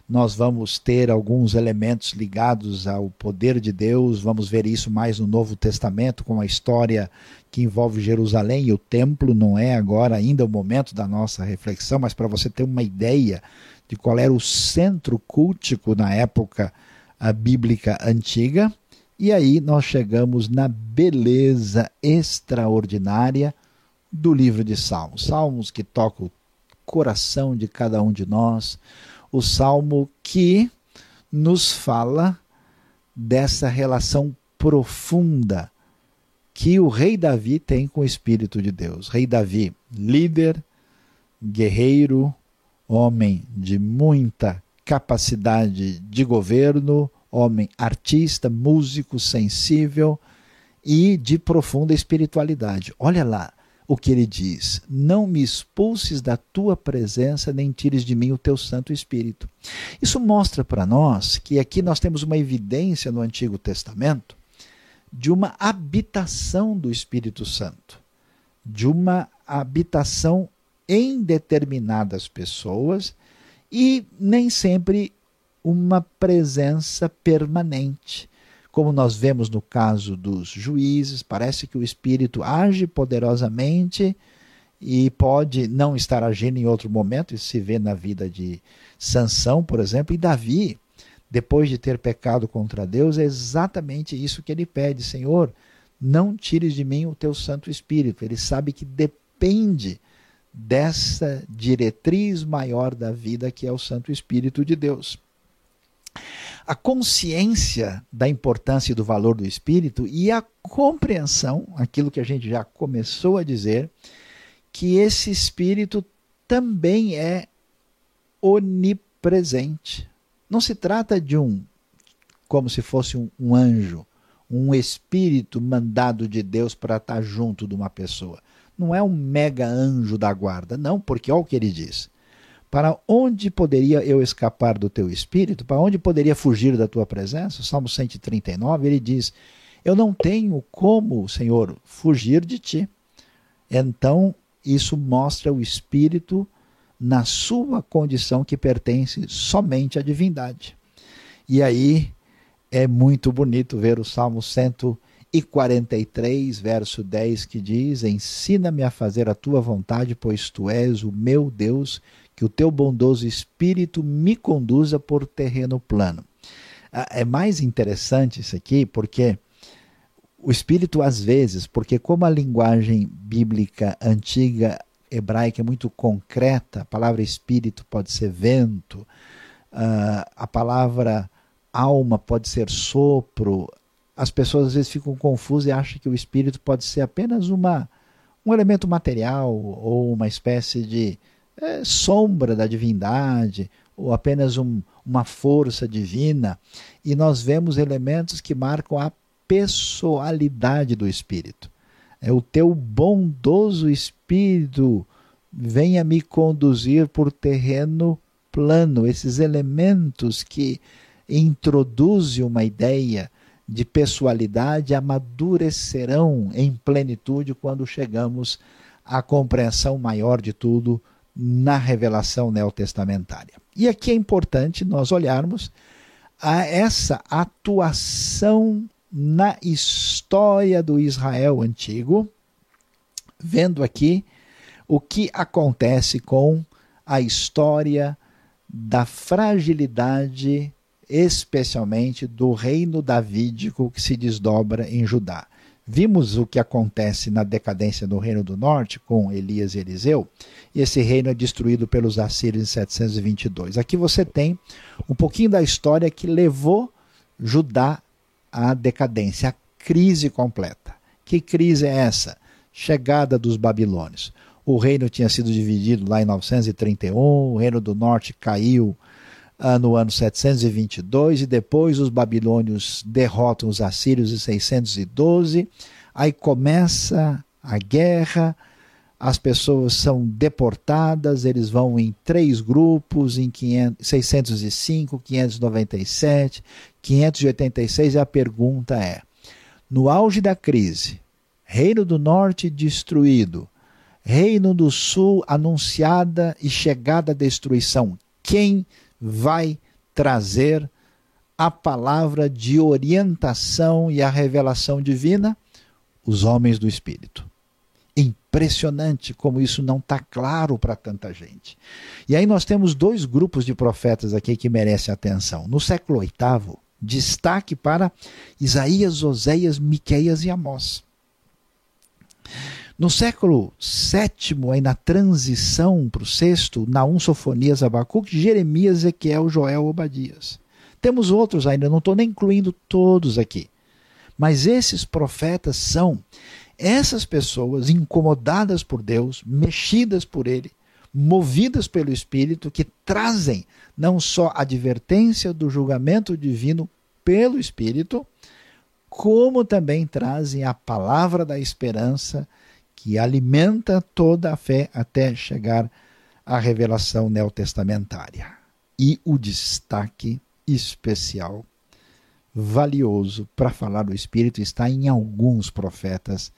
nós vamos ter alguns elementos ligados ao poder de Deus, vamos ver isso mais no Novo Testamento, com a história que envolve Jerusalém e o templo. Não é agora ainda o momento da nossa reflexão, mas para você ter uma ideia de qual era o centro cultico na época bíblica antiga. E aí nós chegamos na beleza extraordinária do livro de Salmos. Salmos que tocam o coração de cada um de nós o salmo que nos fala dessa relação profunda que o rei Davi tem com o Espírito de Deus. Rei Davi, líder, guerreiro, homem de muita capacidade de governo, homem artista, músico, sensível e de profunda espiritualidade. Olha lá, o que ele diz: Não me expulses da tua presença, nem tires de mim o teu Santo Espírito. Isso mostra para nós que aqui nós temos uma evidência no Antigo Testamento de uma habitação do Espírito Santo, de uma habitação em determinadas pessoas e nem sempre uma presença permanente como nós vemos no caso dos juízes, parece que o Espírito age poderosamente e pode não estar agindo em outro momento, isso se vê na vida de Sansão, por exemplo, e Davi, depois de ter pecado contra Deus, é exatamente isso que ele pede, Senhor, não tires de mim o teu Santo Espírito. Ele sabe que depende dessa diretriz maior da vida que é o Santo Espírito de Deus a consciência da importância e do valor do espírito e a compreensão, aquilo que a gente já começou a dizer, que esse espírito também é onipresente. Não se trata de um, como se fosse um, um anjo, um espírito mandado de Deus para estar junto de uma pessoa. Não é um mega anjo da guarda, não, porque olha o que ele diz. Para onde poderia eu escapar do teu espírito? Para onde poderia fugir da tua presença? Salmo 139, ele diz: Eu não tenho como, Senhor, fugir de ti. Então, isso mostra o espírito na sua condição que pertence somente à divindade. E aí é muito bonito ver o Salmo 143, verso 10, que diz: Ensina-me a fazer a tua vontade, pois tu és o meu Deus que o teu bondoso espírito me conduza por terreno plano. Ah, é mais interessante isso aqui porque o espírito, às vezes, porque como a linguagem bíblica antiga hebraica é muito concreta, a palavra espírito pode ser vento, ah, a palavra alma pode ser sopro, as pessoas às vezes ficam confusas e acham que o espírito pode ser apenas uma, um elemento material ou uma espécie de é, sombra da divindade ou apenas um, uma força divina, e nós vemos elementos que marcam a pessoalidade do Espírito. É o teu bondoso Espírito venha me conduzir por terreno plano. Esses elementos que introduzem uma ideia de pessoalidade amadurecerão em plenitude quando chegamos à compreensão maior de tudo na revelação neotestamentária. E aqui é importante nós olharmos a essa atuação na história do Israel antigo, vendo aqui o que acontece com a história da fragilidade, especialmente do reino davídico que se desdobra em Judá. Vimos o que acontece na decadência do Reino do Norte com Elias e Eliseu, e esse reino é destruído pelos assírios em 722. Aqui você tem um pouquinho da história que levou Judá à decadência, à crise completa. Que crise é essa? Chegada dos babilônios. O reino tinha sido dividido lá em 931, o reino do norte caiu no ano 722, e depois os babilônios derrotam os assírios em 612. Aí começa a guerra, as pessoas são deportadas, eles vão em três grupos, em 500, 605, 597, 586, e a pergunta é: no auge da crise, Reino do Norte destruído, Reino do Sul anunciada e chegada a destruição, quem vai trazer a palavra de orientação e a revelação divina? Os homens do Espírito. Impressionante como isso não está claro para tanta gente. E aí nós temos dois grupos de profetas aqui que merecem atenção. No século VIII, destaque para Isaías, Oséias, Miqueias e Amós. No século VII, aí na transição para o sexto, Naum, Sofonias, Abacuque, Jeremias, Ezequiel, Joel, Obadias. Temos outros ainda, não estou nem incluindo todos aqui. Mas esses profetas são essas pessoas incomodadas por Deus, mexidas por Ele, movidas pelo Espírito, que trazem não só a advertência do julgamento divino pelo Espírito, como também trazem a palavra da esperança que alimenta toda a fé até chegar à revelação neotestamentária. E o destaque especial, valioso para falar do Espírito está em alguns profetas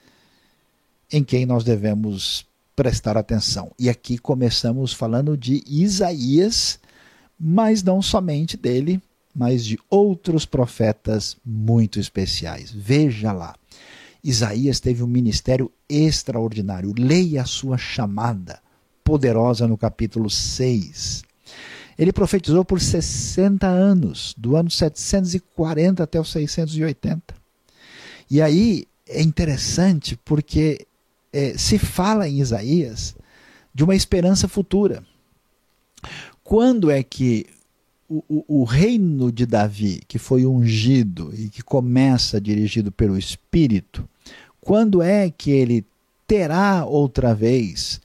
em quem nós devemos prestar atenção. E aqui começamos falando de Isaías, mas não somente dele, mas de outros profetas muito especiais. Veja lá. Isaías teve um ministério extraordinário. Leia a sua chamada poderosa no capítulo 6. Ele profetizou por 60 anos, do ano 740 até o 680. E aí é interessante porque é, se fala em Isaías de uma esperança futura. Quando é que o, o, o, reino de Davi, que foi ungido e que começa dirigido pelo Espírito, quando é que ele terá outra vez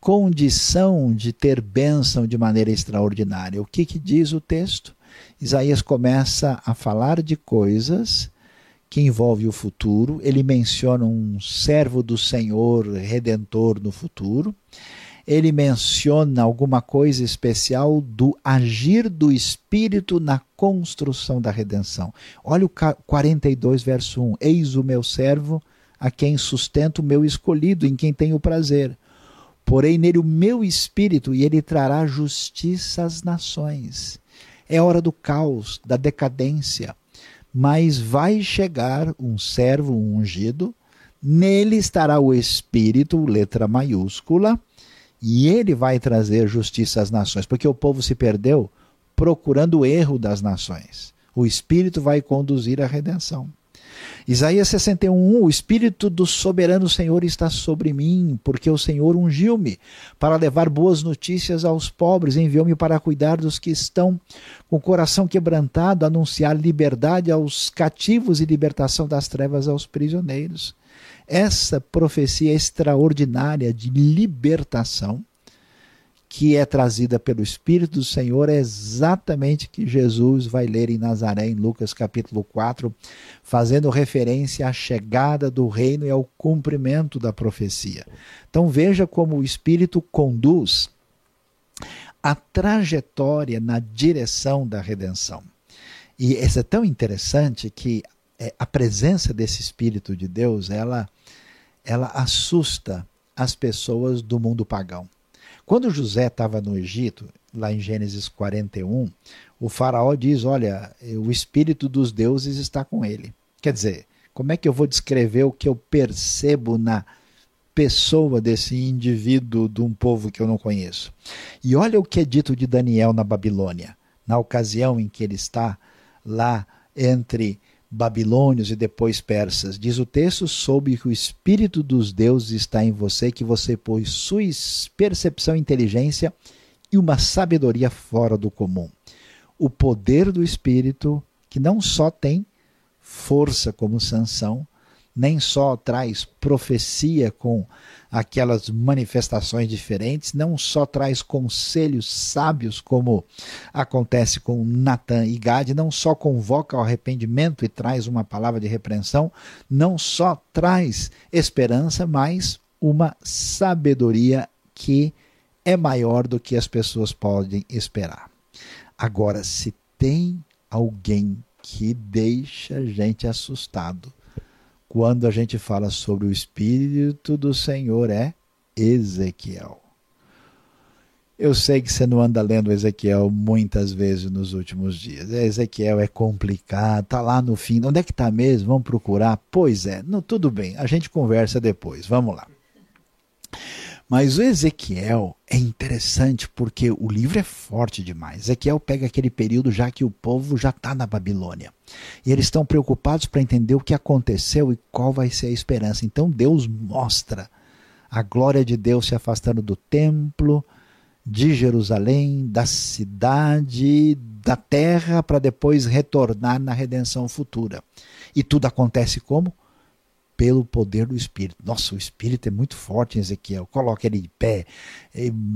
condição de ter bênção de maneira extraordinária? O que, que diz o texto? Isaías começa a falar de coisas que envolve o futuro. Ele menciona um servo do Senhor redentor no futuro. Ele menciona alguma coisa especial do agir do Espírito na construção da redenção. Olha o 42, verso 1. Eis o meu servo a quem sustento o meu escolhido, em quem tenho prazer. Porém nele o meu espírito, e ele trará justiça às nações. É hora do caos, da decadência. Mas vai chegar um servo ungido, nele estará o Espírito, letra maiúscula, e ele vai trazer justiça às nações, porque o povo se perdeu procurando o erro das nações. O Espírito vai conduzir a redenção. Isaías 61, o Espírito do soberano Senhor está sobre mim, porque o Senhor ungiu-me para levar boas notícias aos pobres, enviou-me para cuidar dos que estão com o coração quebrantado, anunciar liberdade aos cativos e libertação das trevas aos prisioneiros. Essa profecia extraordinária de libertação que é trazida pelo Espírito do Senhor é exatamente que Jesus vai ler em Nazaré, em Lucas capítulo 4, fazendo referência à chegada do reino e ao cumprimento da profecia. Então veja como o Espírito conduz a trajetória na direção da redenção. E isso é tão interessante que é, a presença desse Espírito de Deus, ela, ela assusta as pessoas do mundo pagão. Quando José estava no Egito, lá em Gênesis 41, o faraó diz: Olha, o espírito dos deuses está com ele. Quer dizer, como é que eu vou descrever o que eu percebo na pessoa desse indivíduo de um povo que eu não conheço? E olha o que é dito de Daniel na Babilônia, na ocasião em que ele está lá entre babilônios e depois persas. Diz o texto: soube que o espírito dos deuses está em você, que você possui percepção inteligência e uma sabedoria fora do comum. O poder do espírito, que não só tem força como sanção, nem só traz profecia com aquelas manifestações diferentes, não só traz conselhos sábios, como acontece com Natan e Gad, não só convoca ao arrependimento e traz uma palavra de repreensão, não só traz esperança, mas uma sabedoria que é maior do que as pessoas podem esperar. Agora, se tem alguém que deixa a gente assustado, quando a gente fala sobre o Espírito do Senhor é Ezequiel. Eu sei que você não anda lendo Ezequiel muitas vezes nos últimos dias. Ezequiel é complicado, tá lá no fim. Onde é que tá mesmo? Vamos procurar? Pois é, não, tudo bem, a gente conversa depois. Vamos lá. Mas o Ezequiel é interessante porque o livro é forte demais. Ezequiel pega aquele período já que o povo já está na Babilônia. E eles estão preocupados para entender o que aconteceu e qual vai ser a esperança. Então Deus mostra a glória de Deus se afastando do templo, de Jerusalém, da cidade, da terra, para depois retornar na redenção futura. E tudo acontece como? Pelo poder do Espírito. Nossa, o Espírito é muito forte em Ezequiel. Coloca ele de pé,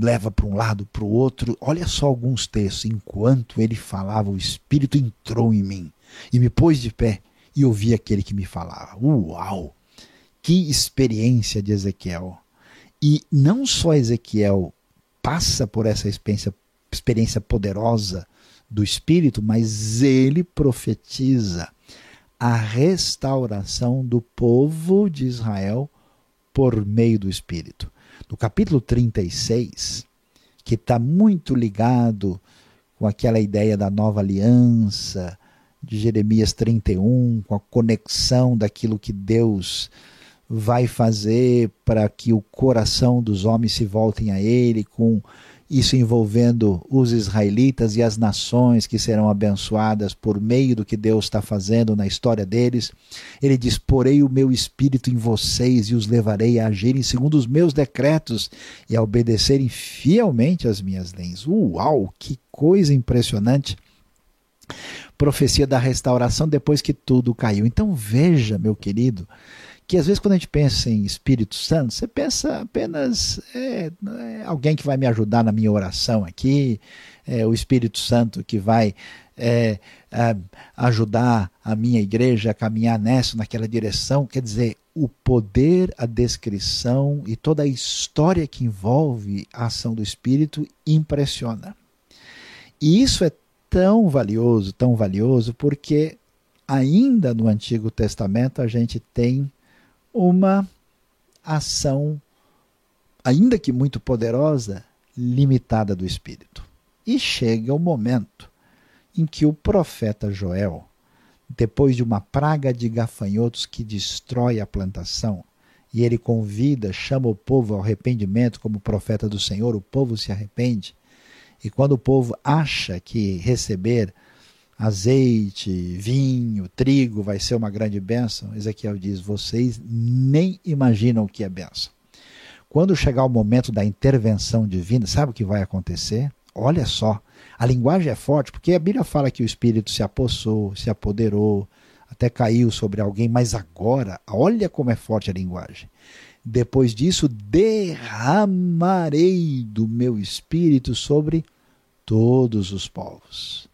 leva para um lado, para o outro. Olha só alguns textos. Enquanto ele falava, o Espírito entrou em mim e me pôs de pé e ouvi aquele que me falava. Uau! Que experiência de Ezequiel! E não só Ezequiel passa por essa experiência, experiência poderosa do Espírito, mas ele profetiza a restauração do povo de Israel por meio do Espírito. No capítulo 36, que está muito ligado com aquela ideia da nova aliança, de Jeremias 31, com a conexão daquilo que Deus vai fazer para que o coração dos homens se voltem a Ele, com isso envolvendo os israelitas e as nações que serão abençoadas por meio do que Deus está fazendo na história deles. Ele diz: Porei o meu espírito em vocês e os levarei a agirem segundo os meus decretos e a obedecerem fielmente às minhas leis. Uau, que coisa impressionante! Profecia da restauração depois que tudo caiu. Então veja, meu querido, que às vezes quando a gente pensa em Espírito Santo, você pensa apenas é, é alguém que vai me ajudar na minha oração aqui, é, o Espírito Santo que vai é, é, ajudar a minha igreja a caminhar nessa, naquela direção. Quer dizer, o poder, a descrição e toda a história que envolve a ação do Espírito impressiona. E isso é tão valioso, tão valioso, porque ainda no Antigo Testamento a gente tem uma ação, ainda que muito poderosa, limitada do Espírito. E chega o momento em que o profeta Joel, depois de uma praga de gafanhotos que destrói a plantação, e ele convida, chama o povo ao arrependimento como profeta do Senhor, o povo se arrepende. E quando o povo acha que receber azeite, vinho, trigo vai ser uma grande bênção, Ezequiel diz: vocês nem imaginam o que é bênção. Quando chegar o momento da intervenção divina, sabe o que vai acontecer? Olha só, a linguagem é forte, porque a Bíblia fala que o Espírito se apossou, se apoderou, até caiu sobre alguém, mas agora, olha como é forte a linguagem. Depois disso, derramarei do meu espírito sobre todos os povos.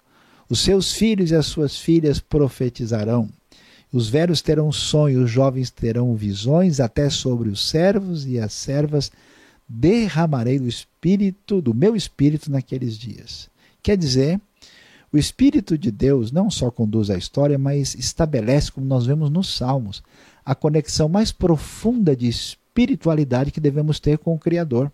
Os seus filhos e as suas filhas profetizarão. Os velhos terão sonhos, os jovens terão visões, até sobre os servos e as servas derramarei do espírito, do meu espírito naqueles dias. Quer dizer, o espírito de Deus não só conduz a história, mas estabelece, como nós vemos nos Salmos, a conexão mais profunda de espiritualidade que devemos ter com o Criador.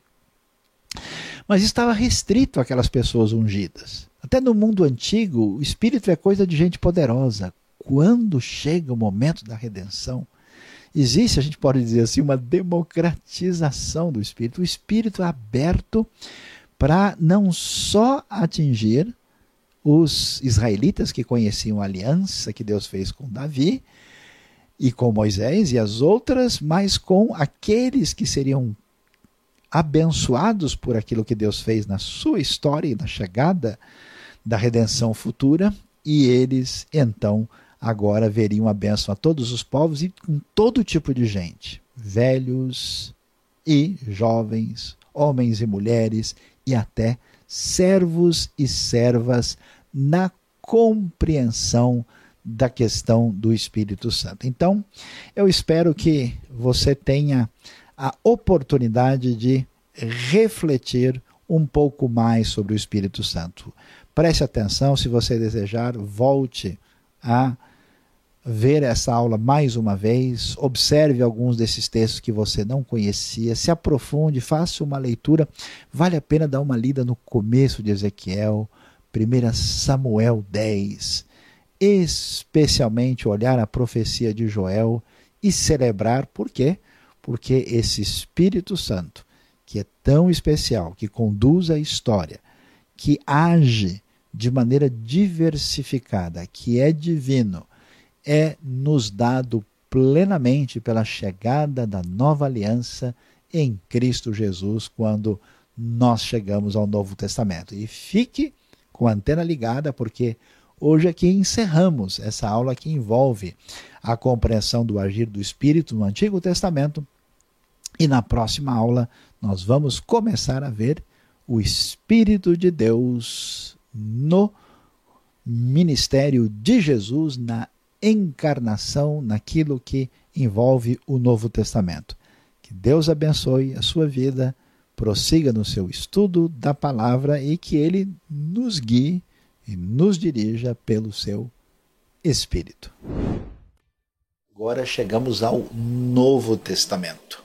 Mas estava restrito àquelas pessoas ungidas. Até no mundo antigo, o espírito é coisa de gente poderosa. Quando chega o momento da redenção, existe, a gente pode dizer assim, uma democratização do espírito. O espírito é aberto para não só atingir os israelitas que conheciam a aliança que Deus fez com Davi e com Moisés e as outras, mas com aqueles que seriam abençoados por aquilo que Deus fez na sua história e na chegada da redenção futura, e eles então agora veriam a bênção a todos os povos e com todo tipo de gente, velhos e jovens, homens e mulheres e até servos e servas na compreensão da questão do Espírito Santo. Então, eu espero que você tenha a oportunidade de refletir um pouco mais sobre o Espírito Santo. Preste atenção, se você desejar, volte a ver essa aula mais uma vez, observe alguns desses textos que você não conhecia, se aprofunde, faça uma leitura. Vale a pena dar uma lida no começo de Ezequiel, 1 Samuel 10, especialmente olhar a profecia de Joel e celebrar, por quê? Porque esse Espírito Santo, que é tão especial, que conduz a história, que age de maneira diversificada, que é divino, é nos dado plenamente pela chegada da nova aliança em Cristo Jesus, quando nós chegamos ao Novo Testamento. E fique com a antena ligada, porque hoje aqui encerramos essa aula que envolve a compreensão do agir do Espírito no Antigo Testamento. E na próxima aula nós vamos começar a ver o Espírito de Deus no ministério de Jesus na encarnação naquilo que envolve o Novo Testamento. Que Deus abençoe a sua vida, prossiga no seu estudo da palavra e que Ele nos guie e nos dirija pelo seu Espírito. Agora chegamos ao Novo Testamento.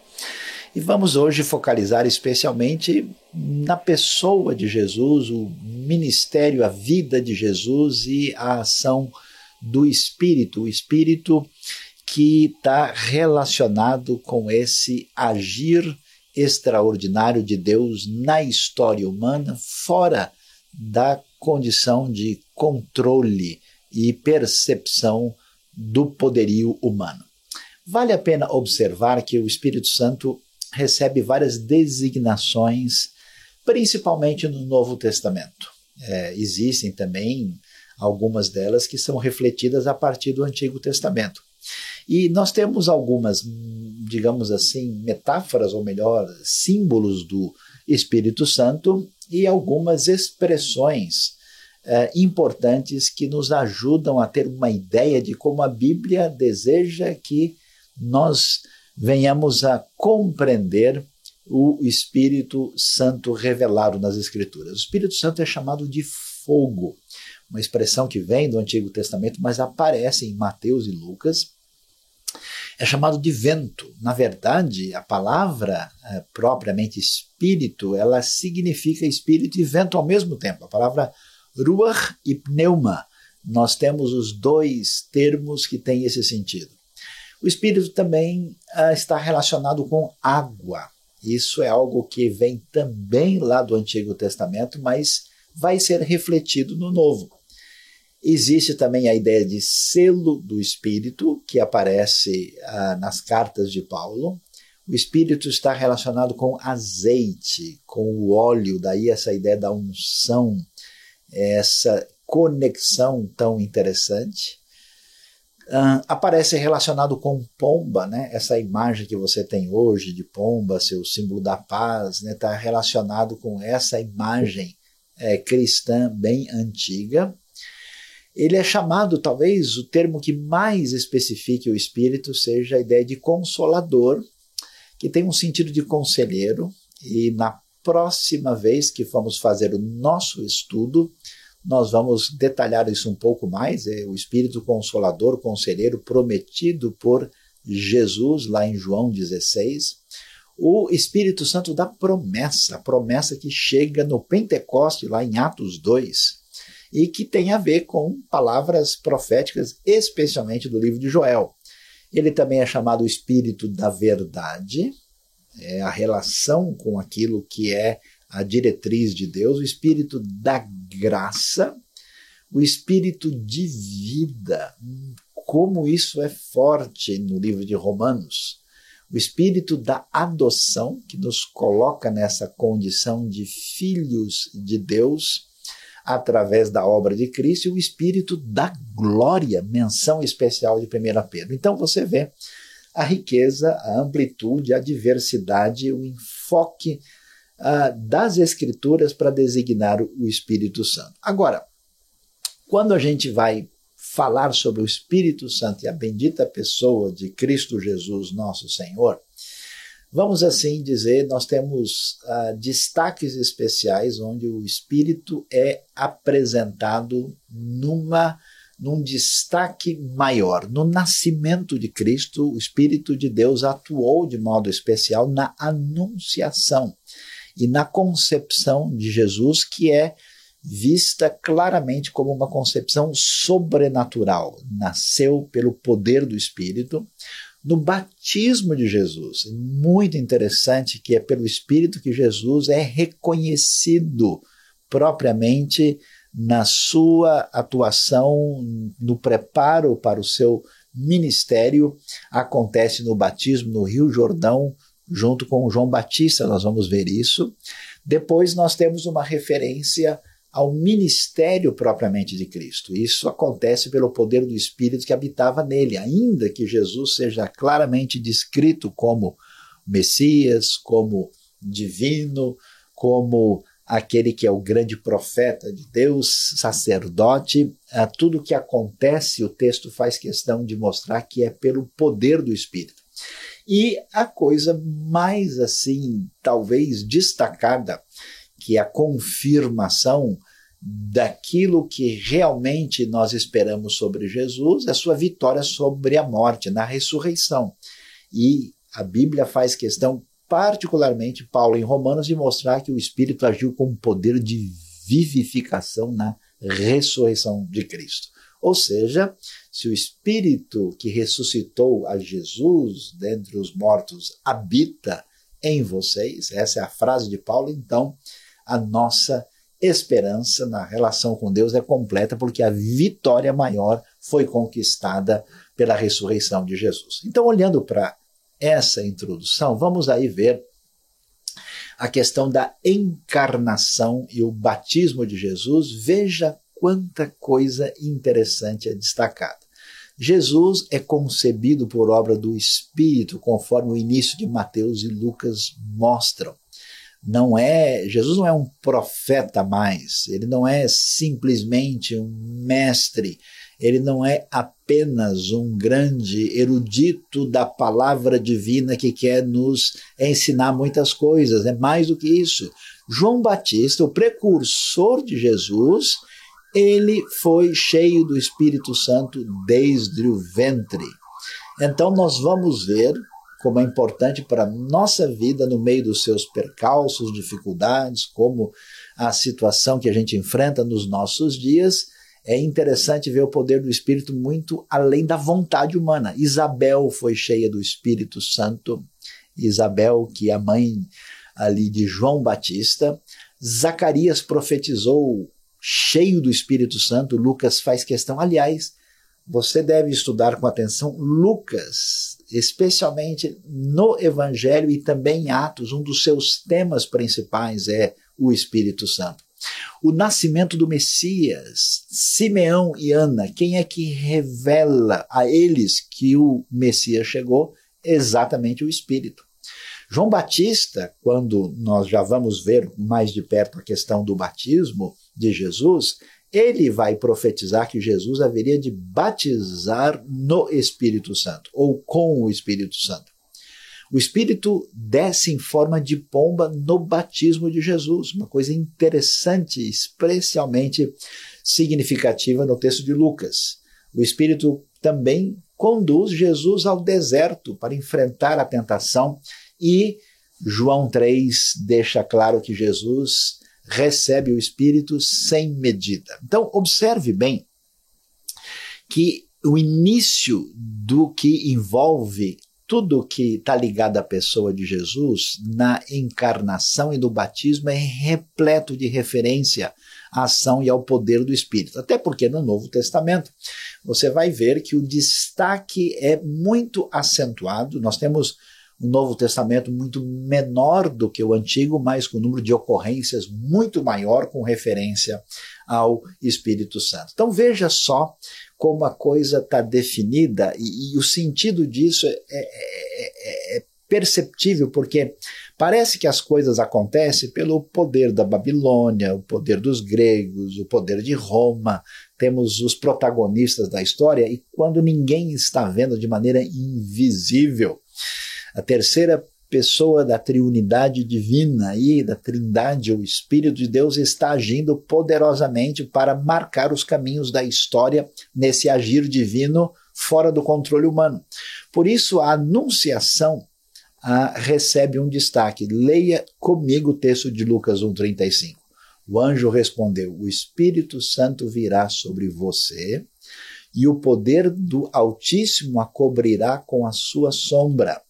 E vamos hoje focalizar especialmente na pessoa de Jesus, o ministério, a vida de Jesus e a ação do Espírito, o Espírito que está relacionado com esse agir extraordinário de Deus na história humana, fora da condição de controle e percepção do poderio humano. Vale a pena observar que o Espírito Santo recebe várias designações, principalmente no Novo Testamento. É, existem também algumas delas que são refletidas a partir do Antigo Testamento. E nós temos algumas, digamos assim, metáforas, ou melhor, símbolos do Espírito Santo e algumas expressões eh, importantes que nos ajudam a ter uma ideia de como a Bíblia deseja que nós venhamos a compreender o Espírito Santo revelado nas Escrituras. O Espírito Santo é chamado de fogo uma expressão que vem do Antigo Testamento, mas aparece em Mateus e Lucas. É chamado de vento. Na verdade, a palavra é, propriamente espírito, ela significa espírito e vento ao mesmo tempo. A palavra ruach e pneuma. Nós temos os dois termos que têm esse sentido. O espírito também uh, está relacionado com água. Isso é algo que vem também lá do Antigo Testamento, mas vai ser refletido no Novo. Existe também a ideia de selo do Espírito, que aparece ah, nas cartas de Paulo. O Espírito está relacionado com azeite, com o óleo, daí essa ideia da unção, essa conexão tão interessante. Uh, aparece relacionado com pomba, né? essa imagem que você tem hoje de pomba, seu símbolo da paz, está né? Tá relacionado com essa imagem é, cristã bem antiga. Ele é chamado, talvez, o termo que mais especifique o espírito seja a ideia de consolador, que tem um sentido de conselheiro, e na próxima vez que formos fazer o nosso estudo, nós vamos detalhar isso um pouco mais. É o Espírito Consolador, conselheiro prometido por Jesus, lá em João 16. O Espírito Santo da promessa, a promessa que chega no Pentecoste, lá em Atos 2 e que tem a ver com palavras proféticas, especialmente do livro de Joel. Ele também é chamado o Espírito da Verdade, é a relação com aquilo que é a diretriz de Deus, o Espírito da Graça, o Espírito de Vida. Como isso é forte no livro de Romanos. O Espírito da adoção, que nos coloca nessa condição de filhos de Deus através da obra de Cristo e o Espírito da glória, menção especial de 1 Pedro. Então você vê a riqueza, a amplitude, a diversidade, o enfoque uh, das Escrituras para designar o Espírito Santo. Agora, quando a gente vai falar sobre o Espírito Santo e a bendita pessoa de Cristo Jesus, nosso Senhor, Vamos assim dizer, nós temos uh, destaques especiais onde o espírito é apresentado numa num destaque maior. No nascimento de Cristo, o Espírito de Deus atuou de modo especial na anunciação e na concepção de Jesus, que é vista claramente como uma concepção sobrenatural. Nasceu pelo poder do Espírito. No batismo de Jesus, muito interessante que é pelo Espírito que Jesus é reconhecido propriamente na sua atuação, no preparo para o seu ministério, acontece no batismo no Rio Jordão, junto com João Batista, nós vamos ver isso. Depois nós temos uma referência ao ministério propriamente de Cristo. Isso acontece pelo poder do Espírito que habitava nele, ainda que Jesus seja claramente descrito como Messias, como divino, como aquele que é o grande profeta de Deus, sacerdote, a tudo que acontece, o texto faz questão de mostrar que é pelo poder do Espírito. E a coisa mais assim, talvez destacada, que é a confirmação daquilo que realmente nós esperamos sobre Jesus, é a sua vitória sobre a morte, na ressurreição. E a Bíblia faz questão particularmente Paulo em Romanos, de mostrar que o Espírito agiu com poder de vivificação na ressurreição de Cristo. Ou seja, se o Espírito que ressuscitou a Jesus dentre os mortos habita em vocês, essa é a frase de Paulo, então a nossa esperança na relação com Deus é completa, porque a vitória maior foi conquistada pela ressurreição de Jesus. Então, olhando para essa introdução, vamos aí ver a questão da encarnação e o batismo de Jesus. Veja quanta coisa interessante é destacada. Jesus é concebido por obra do Espírito, conforme o início de Mateus e Lucas mostram. Não é, Jesus não é um profeta mais, ele não é simplesmente um mestre, ele não é apenas um grande erudito da palavra divina que quer nos ensinar muitas coisas, é mais do que isso. João Batista, o precursor de Jesus, ele foi cheio do Espírito Santo desde o ventre. Então nós vamos ver como é importante para a nossa vida no meio dos seus percalços, dificuldades, como a situação que a gente enfrenta nos nossos dias, é interessante ver o poder do Espírito muito além da vontade humana. Isabel foi cheia do Espírito Santo, Isabel, que é a mãe ali de João Batista. Zacarias profetizou cheio do Espírito Santo, Lucas faz questão. Aliás, você deve estudar com atenção Lucas, especialmente no Evangelho e também em Atos, um dos seus temas principais é o Espírito Santo. O nascimento do Messias, Simeão e Ana, quem é que revela a eles que o Messias chegou? Exatamente o Espírito. João Batista, quando nós já vamos ver mais de perto a questão do batismo de Jesus, ele vai profetizar que Jesus haveria de batizar no Espírito Santo, ou com o Espírito Santo. O Espírito desce em forma de pomba no batismo de Jesus, uma coisa interessante, especialmente significativa no texto de Lucas. O Espírito também conduz Jesus ao deserto para enfrentar a tentação e João 3 deixa claro que Jesus recebe o Espírito sem medida. Então, observe bem que o início do que envolve tudo que está ligado à pessoa de Jesus na encarnação e no batismo é repleto de referência à ação e ao poder do Espírito. Até porque no Novo Testamento você vai ver que o destaque é muito acentuado. Nós temos Novo Testamento muito menor do que o Antigo, mas com um número de ocorrências muito maior com referência ao Espírito Santo. Então veja só como a coisa está definida e, e, o sentido disso é, é, é, é, perceptível, porque parece que as coisas acontecem pelo poder da Babilônia, o poder dos gregos, o poder de Roma, temos os protagonistas da história, e quando ninguém está vendo de maneira invisível. A terceira pessoa da triunidade divina e da trindade, o Espírito de Deus está agindo poderosamente para marcar os caminhos da história nesse agir divino fora do controle humano. Por isso, a anunciação ah, recebe um destaque. Leia comigo o texto de Lucas 1,35. O anjo respondeu: O Espírito Santo virá sobre você e o poder do Altíssimo a cobrirá com a sua sombra.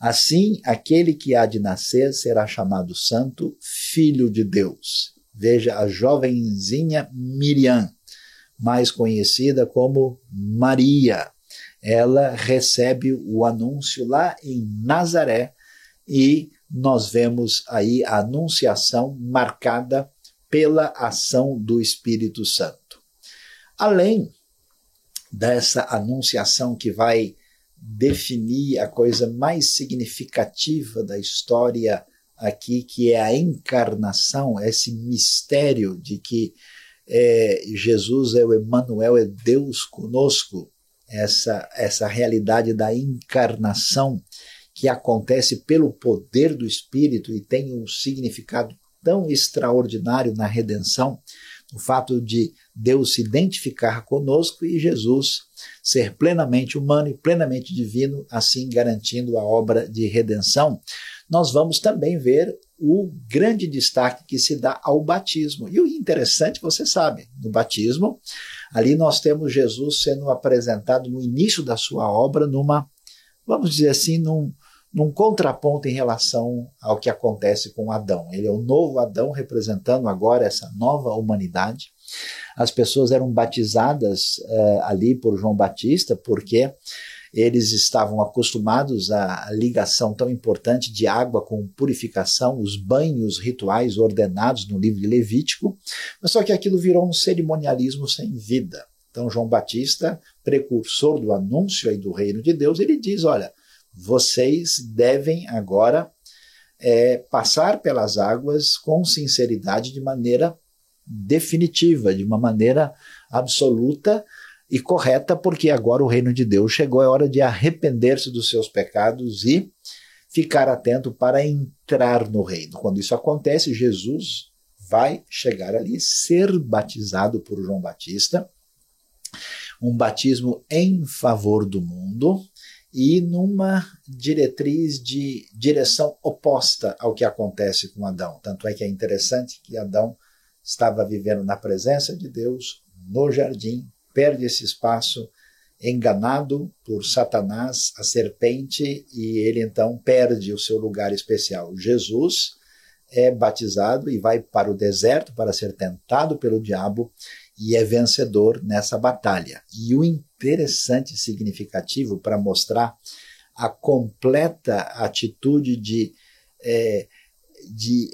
Assim, aquele que há de nascer será chamado Santo, Filho de Deus. Veja a jovenzinha Miriam, mais conhecida como Maria ela recebe o anúncio lá em Nazaré e nós vemos aí a anunciação marcada pela ação do Espírito Santo. Além dessa anunciação que vai definir a coisa mais significativa da história aqui, que é a encarnação, esse mistério de que é, Jesus é o Emmanuel, é Deus conosco, essa, essa realidade da encarnação que acontece pelo poder do Espírito e tem um significado tão extraordinário na redenção, o fato de Deus se identificar conosco e Jesus ser plenamente humano e plenamente divino, assim garantindo a obra de redenção, nós vamos também ver o grande destaque que se dá ao batismo. E o interessante, você sabe, no batismo, ali nós temos Jesus sendo apresentado no início da sua obra numa, vamos dizer assim, num, num contraponto em relação ao que acontece com Adão. Ele é o novo Adão representando agora essa nova humanidade. As pessoas eram batizadas uh, ali por João Batista porque eles estavam acostumados à ligação tão importante de água com purificação, os banhos rituais ordenados no livro de Levítico, mas só que aquilo virou um cerimonialismo sem vida. Então, João Batista, precursor do anúncio aí do reino de Deus, ele diz: olha, vocês devem agora é, passar pelas águas com sinceridade, de maneira definitiva, de uma maneira absoluta, e correta, porque agora o reino de Deus chegou, é hora de arrepender-se dos seus pecados e ficar atento para entrar no reino. Quando isso acontece, Jesus vai chegar ali, ser batizado por João Batista, um batismo em favor do mundo e numa diretriz de direção oposta ao que acontece com Adão. Tanto é que é interessante que Adão estava vivendo na presença de Deus no jardim, perde esse espaço enganado por Satanás, a serpente, e ele então perde o seu lugar especial. Jesus é batizado e vai para o deserto para ser tentado pelo diabo e é vencedor nessa batalha. E o interessante e significativo para mostrar a completa atitude de, é, de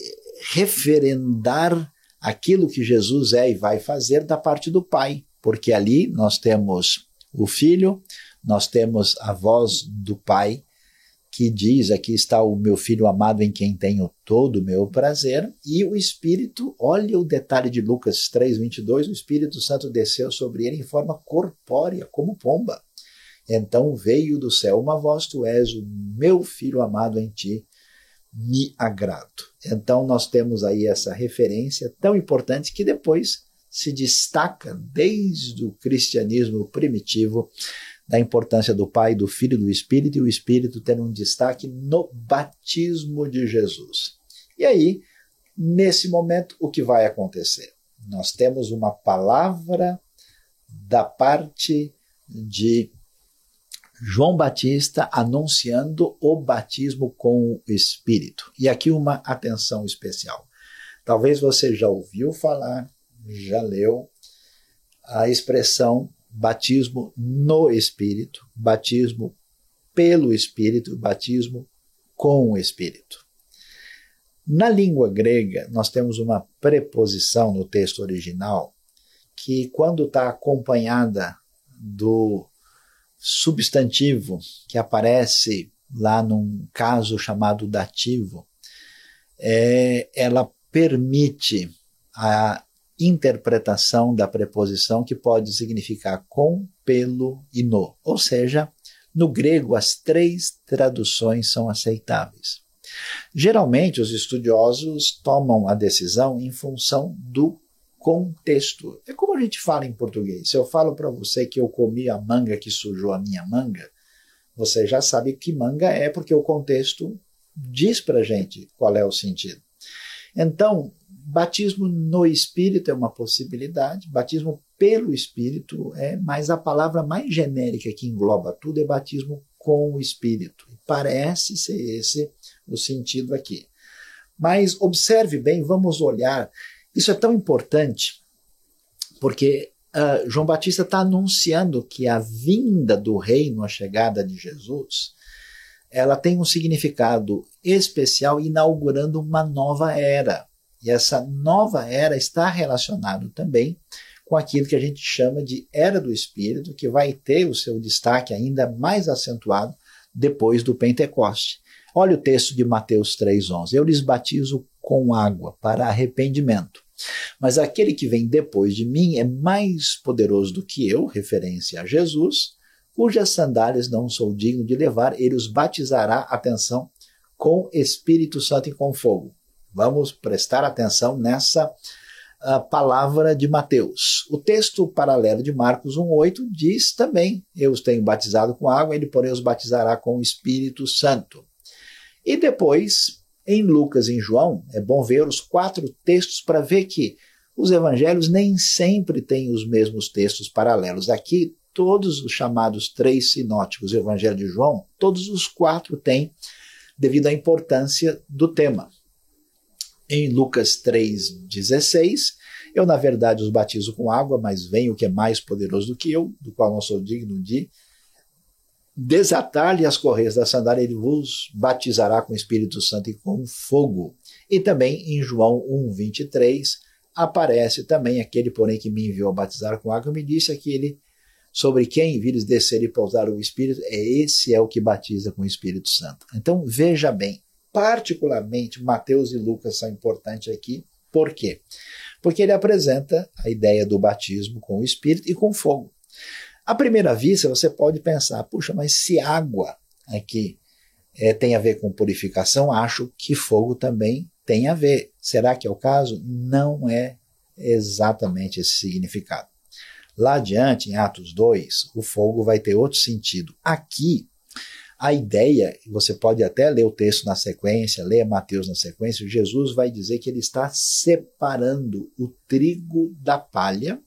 referendar aquilo que Jesus é e vai fazer da parte do Pai porque ali nós temos o Filho, nós temos a voz do Pai, que diz: Aqui está o meu filho amado em quem tenho todo o meu prazer, e o Espírito, olha o detalhe de Lucas 3, 22, o Espírito Santo desceu sobre ele em forma corpórea, como pomba. Então veio do céu uma voz: Tu és o meu filho amado em ti, me agrado. Então nós temos aí essa referência tão importante que depois se destaca desde o cristianismo primitivo da importância do Pai, do Filho e do Espírito, e o Espírito tendo um destaque no batismo de Jesus. E aí, nesse momento, o que vai acontecer? Nós temos uma palavra da parte de João Batista anunciando o batismo com o Espírito. E aqui uma atenção especial. Talvez você já ouviu falar já leu a expressão batismo no Espírito, batismo pelo Espírito, batismo com o Espírito. Na língua grega, nós temos uma preposição no texto original que, quando está acompanhada do substantivo que aparece lá num caso chamado dativo, é, ela permite a interpretação da preposição que pode significar com, pelo e no. Ou seja, no grego as três traduções são aceitáveis. Geralmente, os estudiosos tomam a decisão em função do contexto. É como a gente fala em português. Se eu falo para você que eu comi a manga que sujou a minha manga, você já sabe que manga é, porque o contexto diz para gente qual é o sentido. Então, batismo no Espírito é uma possibilidade, batismo pelo Espírito é, mas a palavra mais genérica que engloba tudo é batismo com o Espírito. Parece ser esse o sentido aqui. Mas observe bem, vamos olhar. Isso é tão importante porque uh, João Batista está anunciando que a vinda do reino, a chegada de Jesus, ela tem um significado especial, inaugurando uma nova era. E essa nova era está relacionado também com aquilo que a gente chama de era do Espírito, que vai ter o seu destaque ainda mais acentuado depois do Pentecoste. Olha o texto de Mateus 3,11. Eu lhes batizo com água para arrependimento. Mas aquele que vem depois de mim é mais poderoso do que eu, referência a Jesus, cujas sandálias não sou digno de levar, ele os batizará, atenção, com Espírito Santo e com fogo. Vamos prestar atenção nessa a palavra de Mateus. O texto paralelo de Marcos 1,8 diz também: Eu os tenho batizado com água, ele, porém, os batizará com o Espírito Santo. E depois, em Lucas e em João, é bom ver os quatro textos para ver que os evangelhos nem sempre têm os mesmos textos paralelos. Aqui, todos os chamados três sinóticos, o Evangelho de João, todos os quatro têm, devido à importância do tema em Lucas 3,16. Eu, na verdade, os batizo com água, mas vem o que é mais poderoso do que eu, do qual não sou digno de desatar-lhe as correias da sandália, ele vos batizará com o Espírito Santo e com fogo. E também em João 1,23 aparece também aquele, porém, que me enviou a batizar com água, me disse aquele sobre quem vires descer e pousar o Espírito, é esse é o que batiza com o Espírito Santo. Então veja bem, particularmente Mateus e Lucas são importantes aqui. Por quê? Porque ele apresenta a ideia do batismo com o Espírito e com fogo. À primeira vista, você pode pensar, puxa, mas se água aqui é, tem a ver com purificação, acho que fogo também tem a ver. Será que é o caso? Não é exatamente esse significado. Lá adiante, em Atos 2, o fogo vai ter outro sentido. Aqui, a ideia, você pode até ler o texto na sequência, ler Mateus na sequência, Jesus vai dizer que ele está separando o trigo da palha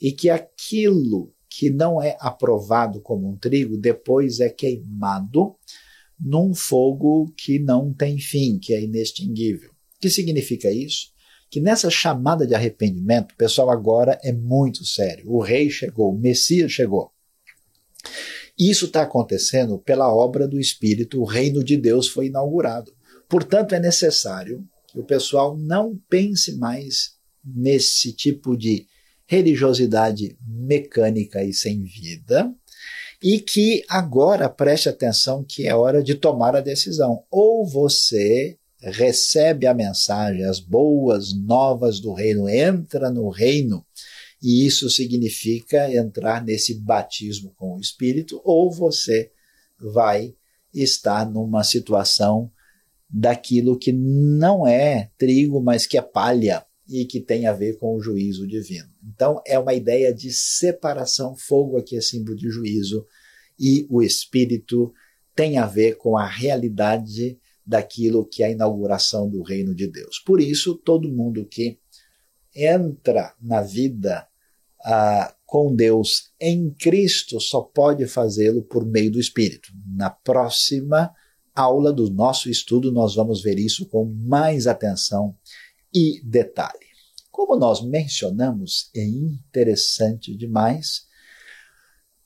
e que aquilo que não é aprovado como um trigo depois é queimado num fogo que não tem fim, que é inextinguível. O que significa isso? Que nessa chamada de arrependimento, o pessoal agora é muito sério. O rei chegou, o Messias chegou. Isso está acontecendo pela obra do Espírito, o reino de Deus foi inaugurado. Portanto, é necessário que o pessoal não pense mais nesse tipo de religiosidade mecânica e sem vida, e que agora preste atenção que é hora de tomar a decisão. Ou você recebe a mensagem, as boas novas do reino, entra no reino e isso significa entrar nesse batismo com o Espírito, ou você vai estar numa situação daquilo que não é trigo, mas que é palha e que tem a ver com o juízo divino. Então é uma ideia de separação, fogo aqui é símbolo de juízo, e o Espírito tem a ver com a realidade daquilo que é a inauguração do reino de Deus. Por isso, todo mundo que entra na vida ah, com Deus em Cristo só pode fazê-lo por meio do Espírito. Na próxima aula do nosso estudo, nós vamos ver isso com mais atenção e detalhe. Como nós mencionamos, é interessante demais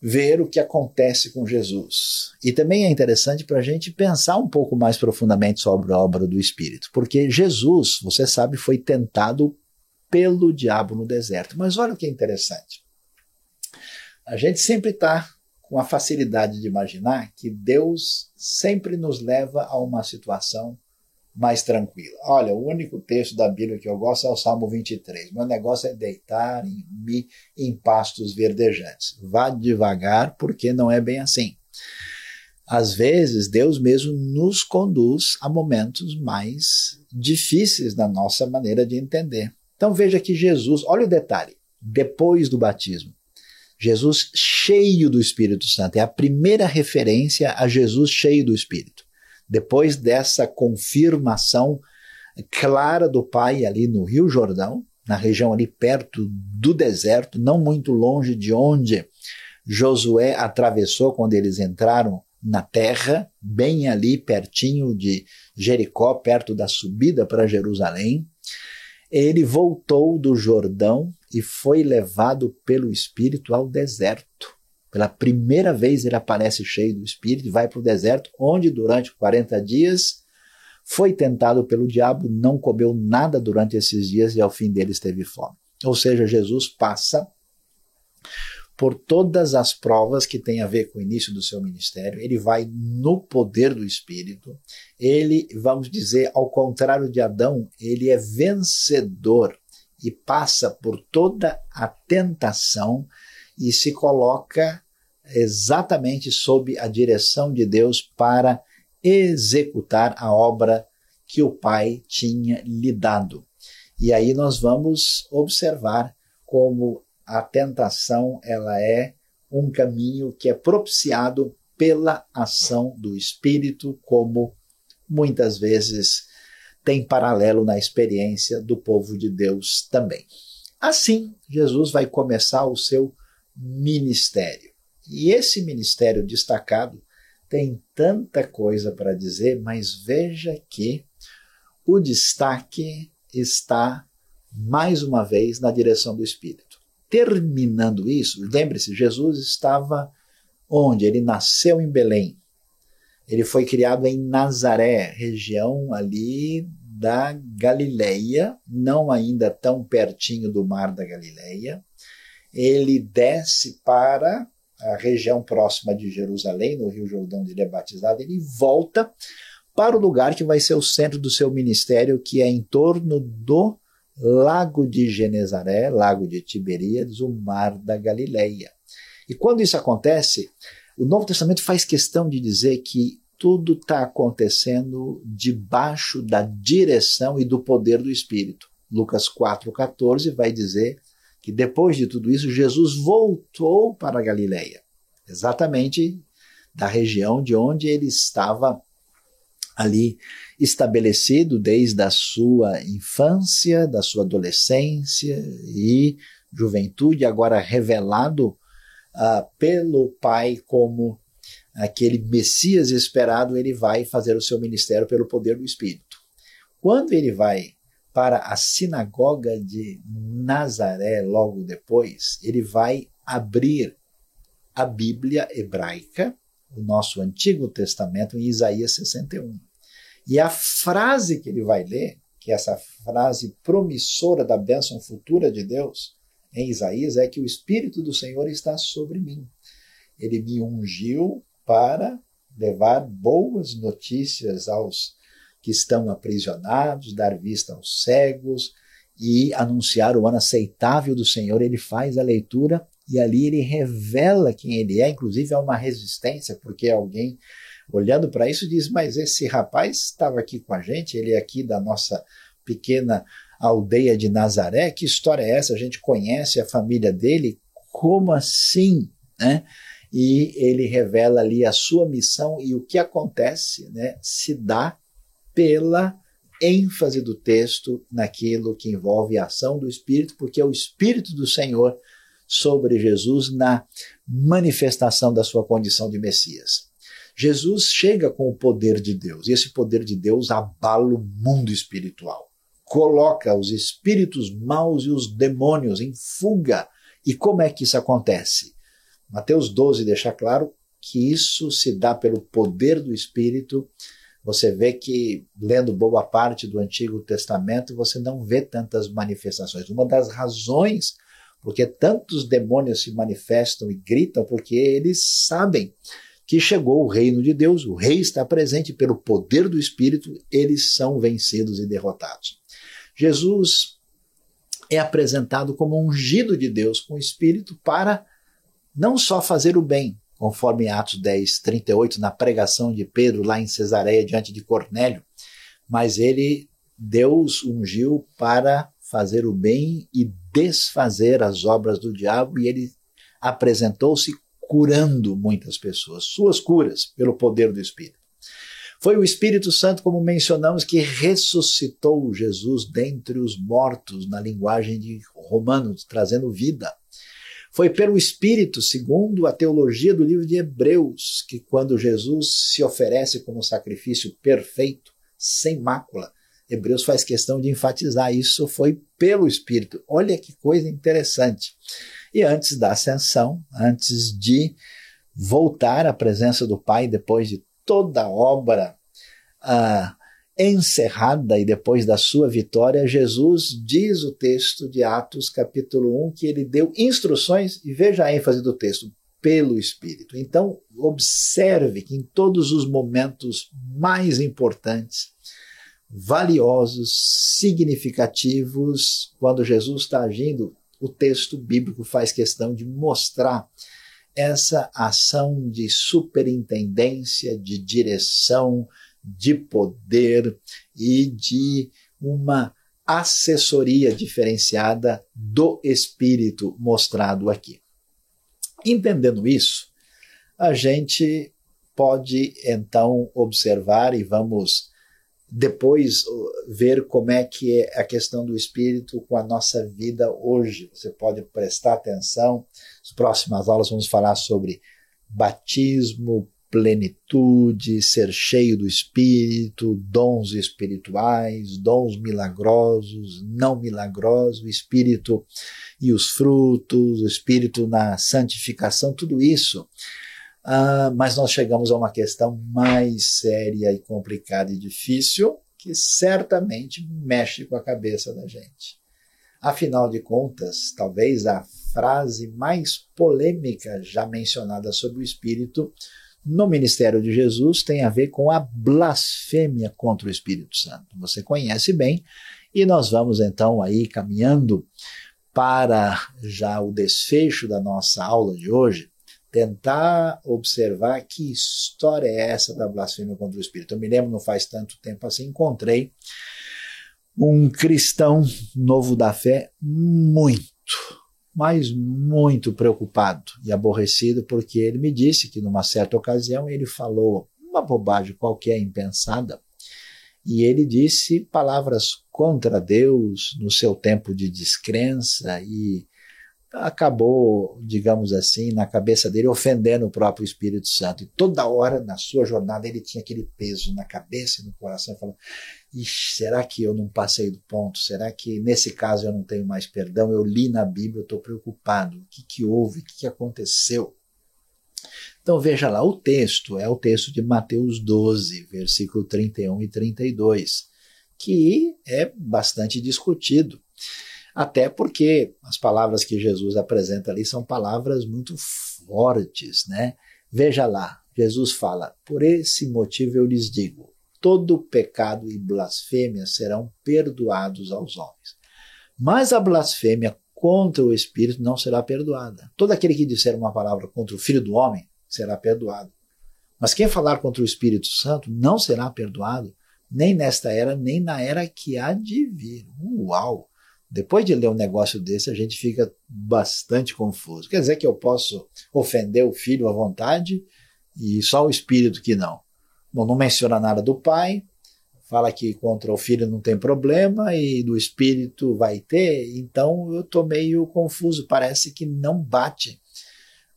ver o que acontece com Jesus. E também é interessante para a gente pensar um pouco mais profundamente sobre a obra do Espírito, porque Jesus, você sabe, foi tentado pelo diabo no deserto. Mas olha o que é interessante. A gente sempre está com a facilidade de imaginar que Deus sempre nos leva a uma situação mais tranquila. Olha, o único texto da Bíblia que eu gosto é o Salmo 23. Meu negócio é deitar-me em pastos verdejantes. Vá devagar, porque não é bem assim. às vezes Deus mesmo nos conduz a momentos mais difíceis na nossa maneira de entender. Então veja que Jesus, olha o detalhe, depois do batismo, Jesus cheio do Espírito Santo, é a primeira referência a Jesus cheio do Espírito. Depois dessa confirmação clara do Pai ali no Rio Jordão, na região ali perto do deserto, não muito longe de onde Josué atravessou quando eles entraram na terra, bem ali pertinho de Jericó, perto da subida para Jerusalém. Ele voltou do Jordão e foi levado pelo Espírito ao deserto. Pela primeira vez ele aparece cheio do Espírito e vai para o deserto, onde durante 40 dias foi tentado pelo diabo, não comeu nada durante esses dias e ao fim deles teve fome. Ou seja, Jesus passa por todas as provas que têm a ver com o início do seu ministério, ele vai no poder do Espírito, ele, vamos dizer, ao contrário de Adão, ele é vencedor e passa por toda a tentação e se coloca exatamente sob a direção de Deus para executar a obra que o Pai tinha lhe dado. E aí nós vamos observar como a tentação ela é um caminho que é propiciado pela ação do Espírito, como muitas vezes tem paralelo na experiência do povo de Deus também. Assim, Jesus vai começar o seu ministério. E esse ministério destacado tem tanta coisa para dizer, mas veja que o destaque está mais uma vez na direção do Espírito terminando isso, lembre-se, Jesus estava onde? Ele nasceu em Belém. Ele foi criado em Nazaré, região ali da Galileia, não ainda tão pertinho do mar da Galileia. Ele desce para a região próxima de Jerusalém, no Rio Jordão, onde ele é batizado, ele volta para o lugar que vai ser o centro do seu ministério, que é em torno do Lago de Genezaré, Lago de Tiberíades, o Mar da Galileia. E quando isso acontece, o Novo Testamento faz questão de dizer que tudo está acontecendo debaixo da direção e do poder do Espírito. Lucas 4,14 vai dizer que depois de tudo isso, Jesus voltou para a Galileia, exatamente da região de onde ele estava ali estabelecido desde a sua infância, da sua adolescência e juventude, agora revelado uh, pelo Pai como aquele Messias esperado, ele vai fazer o seu ministério pelo poder do Espírito. Quando ele vai para a sinagoga de Nazaré logo depois, ele vai abrir a Bíblia hebraica, o nosso Antigo Testamento, em Isaías 61. E a frase que ele vai ler, que é essa frase promissora da bênção futura de Deus, em Isaías, é que o Espírito do Senhor está sobre mim. Ele me ungiu para levar boas notícias aos que estão aprisionados, dar vista aos cegos e anunciar o ano aceitável do Senhor. Ele faz a leitura e ali ele revela quem ele é, inclusive há uma resistência, porque alguém olhando para isso, diz: Mas esse rapaz estava aqui com a gente, ele é aqui da nossa pequena aldeia de Nazaré, que história é essa? A gente conhece a família dele? Como assim? Né? E ele revela ali a sua missão e o que acontece né, se dá pela ênfase do texto naquilo que envolve a ação do Espírito, porque é o Espírito do Senhor sobre Jesus na manifestação da sua condição de Messias. Jesus chega com o poder de Deus, e esse poder de Deus abala o mundo espiritual. Coloca os espíritos maus e os demônios em fuga. E como é que isso acontece? Mateus 12 deixa claro que isso se dá pelo poder do Espírito. Você vê que, lendo boa parte do Antigo Testamento, você não vê tantas manifestações. Uma das razões porque tantos demônios se manifestam e gritam, porque eles sabem que chegou o reino de Deus, o rei está presente pelo poder do Espírito, eles são vencidos e derrotados. Jesus é apresentado como ungido de Deus com o Espírito para não só fazer o bem, conforme Atos 10, 38, na pregação de Pedro lá em Cesareia diante de Cornélio, mas ele, Deus ungiu para fazer o bem e desfazer as obras do diabo e ele apresentou-se curando muitas pessoas, suas curas pelo poder do Espírito. Foi o Espírito Santo, como mencionamos, que ressuscitou Jesus dentre os mortos, na linguagem de Romanos, trazendo vida. Foi pelo Espírito, segundo a teologia do livro de Hebreus, que quando Jesus se oferece como sacrifício perfeito, sem mácula, Hebreus faz questão de enfatizar isso, foi pelo Espírito. Olha que coisa interessante. E antes da ascensão, antes de voltar à presença do Pai, depois de toda a obra ah, encerrada e depois da sua vitória, Jesus diz o texto de Atos, capítulo 1, que ele deu instruções, e veja a ênfase do texto, pelo Espírito. Então, observe que em todos os momentos mais importantes, valiosos, significativos, quando Jesus está agindo, o texto bíblico faz questão de mostrar essa ação de superintendência, de direção, de poder e de uma assessoria diferenciada do Espírito mostrado aqui. Entendendo isso, a gente pode então observar e vamos depois ver como é que é a questão do espírito com a nossa vida hoje. Você pode prestar atenção. Nas próximas aulas vamos falar sobre batismo, plenitude, ser cheio do espírito, dons espirituais, dons milagrosos, não milagrosos, o espírito e os frutos, o espírito na santificação, tudo isso ah, mas nós chegamos a uma questão mais séria e complicada e difícil, que certamente mexe com a cabeça da gente. Afinal de contas, talvez a frase mais polêmica já mencionada sobre o Espírito no ministério de Jesus tem a ver com a blasfêmia contra o Espírito Santo. Você conhece bem, e nós vamos então aí caminhando para já o desfecho da nossa aula de hoje, tentar observar que história é essa da blasfêmia contra o Espírito. Eu me lembro, não faz tanto tempo assim, encontrei um cristão novo da fé muito, mas muito preocupado e aborrecido, porque ele me disse que numa certa ocasião ele falou uma bobagem qualquer impensada, e ele disse palavras contra Deus no seu tempo de descrença e acabou, digamos assim, na cabeça dele ofendendo o próprio Espírito Santo. E toda hora na sua jornada ele tinha aquele peso na cabeça e no coração, falando: será que eu não passei do ponto? Será que nesse caso eu não tenho mais perdão? Eu li na Bíblia, eu estou preocupado. O que, que houve? O que, que aconteceu? Então veja lá, o texto é o texto de Mateus 12, versículo 31 e 32, que é bastante discutido. Até porque as palavras que Jesus apresenta ali são palavras muito fortes, né? Veja lá, Jesus fala: Por esse motivo eu lhes digo: todo pecado e blasfêmia serão perdoados aos homens. Mas a blasfêmia contra o Espírito não será perdoada. Todo aquele que disser uma palavra contra o Filho do Homem será perdoado. Mas quem falar contra o Espírito Santo não será perdoado, nem nesta era, nem na era que há de vir. Uau! Depois de ler um negócio desse, a gente fica bastante confuso. Quer dizer que eu posso ofender o filho à vontade e só o espírito que não. Bom, não menciona nada do pai, fala que contra o filho não tem problema e do espírito vai ter, então eu estou meio confuso. Parece que não bate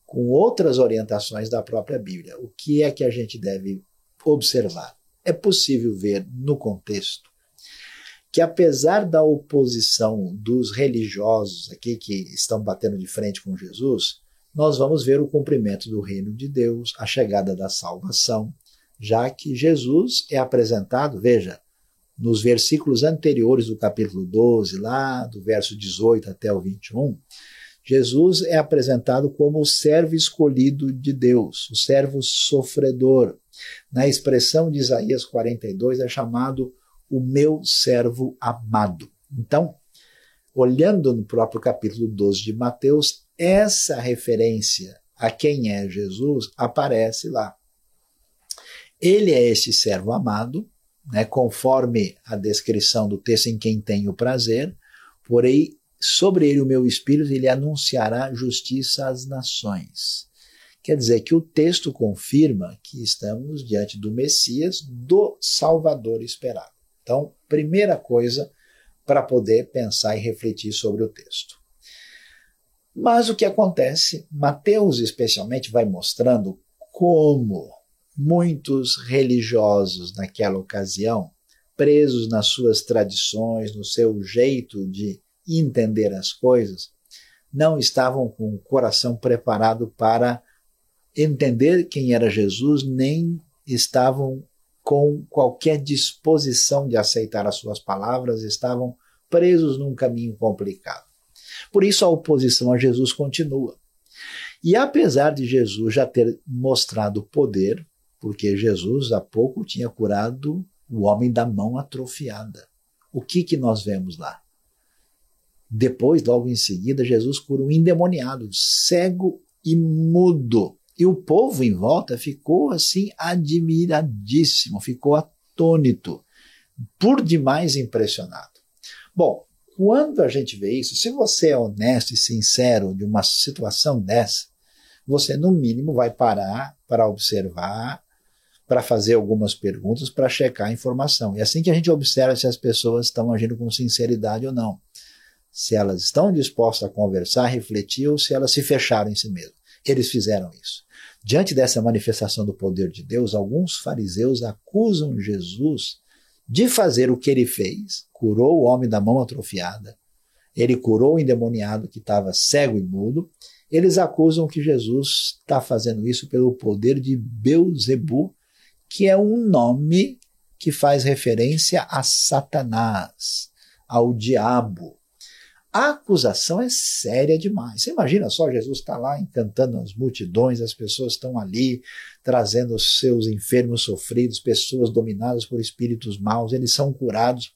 com outras orientações da própria Bíblia. O que é que a gente deve observar? É possível ver no contexto que apesar da oposição dos religiosos aqui que estão batendo de frente com Jesus, nós vamos ver o cumprimento do reino de Deus, a chegada da salvação, já que Jesus é apresentado, veja, nos versículos anteriores do capítulo 12, lá do verso 18 até o 21, Jesus é apresentado como o servo escolhido de Deus, o servo sofredor. Na expressão de Isaías 42 é chamado o meu servo amado. Então, olhando no próprio capítulo 12 de Mateus, essa referência a quem é Jesus aparece lá. Ele é esse servo amado, né, conforme a descrição do texto em quem tenho prazer, porém sobre ele o meu espírito ele anunciará justiça às nações. Quer dizer que o texto confirma que estamos diante do Messias, do Salvador esperado. Então, primeira coisa para poder pensar e refletir sobre o texto. Mas o que acontece, Mateus especialmente vai mostrando como muitos religiosos naquela ocasião, presos nas suas tradições, no seu jeito de entender as coisas, não estavam com o coração preparado para entender quem era Jesus, nem estavam com qualquer disposição de aceitar as suas palavras, estavam presos num caminho complicado. Por isso a oposição a Jesus continua. E apesar de Jesus já ter mostrado poder, porque Jesus há pouco tinha curado o homem da mão atrofiada. O que que nós vemos lá? Depois, logo em seguida, Jesus cura um endemoniado, cego e mudo. E o povo em volta ficou assim admiradíssimo, ficou atônito, por demais impressionado. Bom, quando a gente vê isso, se você é honesto e sincero de uma situação dessa, você no mínimo vai parar para observar para fazer algumas perguntas, para checar a informação. E é assim que a gente observa se as pessoas estão agindo com sinceridade ou não. Se elas estão dispostas a conversar, refletir, ou se elas se fecharam em si mesmas. Eles fizeram isso. Diante dessa manifestação do poder de Deus, alguns fariseus acusam Jesus de fazer o que ele fez, curou o homem da mão atrofiada, ele curou o endemoniado que estava cego e mudo. Eles acusam que Jesus está fazendo isso pelo poder de Beuzebu, que é um nome que faz referência a Satanás, ao diabo. A acusação é séria demais. Você imagina só, Jesus está lá encantando as multidões, as pessoas estão ali trazendo os seus enfermos sofridos, pessoas dominadas por espíritos maus, eles são curados.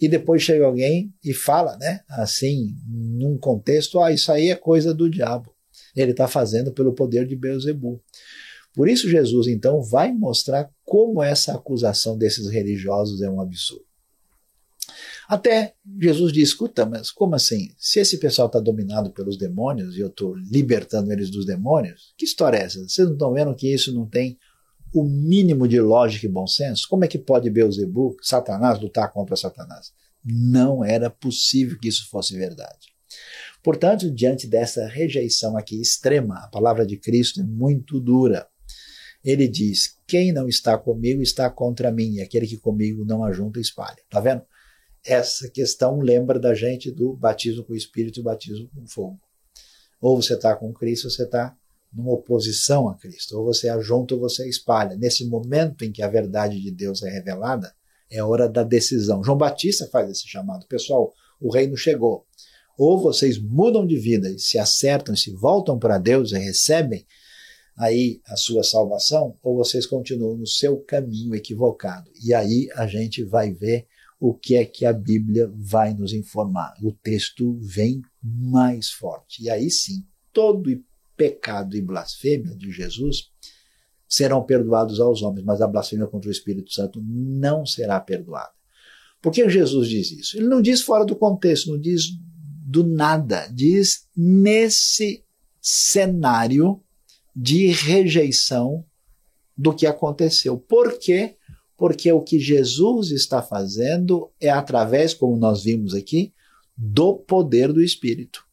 E depois chega alguém e fala, né, assim, num contexto, ah, isso aí é coisa do diabo. Ele está fazendo pelo poder de Beuzebu. Por isso, Jesus então vai mostrar como essa acusação desses religiosos é um absurdo. Até Jesus diz: escuta, mas como assim? Se esse pessoal está dominado pelos demônios e eu estou libertando eles dos demônios, que história é essa? Vocês não estão vendo que isso não tem o mínimo de lógica e bom senso? Como é que pode Beuzebu, Satanás, lutar contra Satanás? Não era possível que isso fosse verdade. Portanto, diante dessa rejeição aqui extrema, a palavra de Cristo é muito dura ele diz: Quem não está comigo está contra mim, e aquele que comigo não ajunta espalha. Tá vendo? Essa questão lembra da gente do batismo com o Espírito e batismo com fogo. Ou você está com Cristo, ou você está numa oposição a Cristo. Ou você ajunta ou você espalha. Nesse momento em que a verdade de Deus é revelada, é hora da decisão. João Batista faz esse chamado. Pessoal, o reino chegou. Ou vocês mudam de vida e se acertam, se voltam para Deus e recebem aí a sua salvação ou vocês continuam no seu caminho equivocado. E aí a gente vai ver o que é que a Bíblia vai nos informar. O texto vem mais forte. E aí sim, todo pecado e blasfêmia de Jesus serão perdoados aos homens, mas a blasfêmia contra o Espírito Santo não será perdoada. Por que Jesus diz isso? Ele não diz fora do contexto, não diz do nada, diz nesse cenário de rejeição do que aconteceu. Por quê? Porque o que Jesus está fazendo é através, como nós vimos aqui, do poder do Espírito.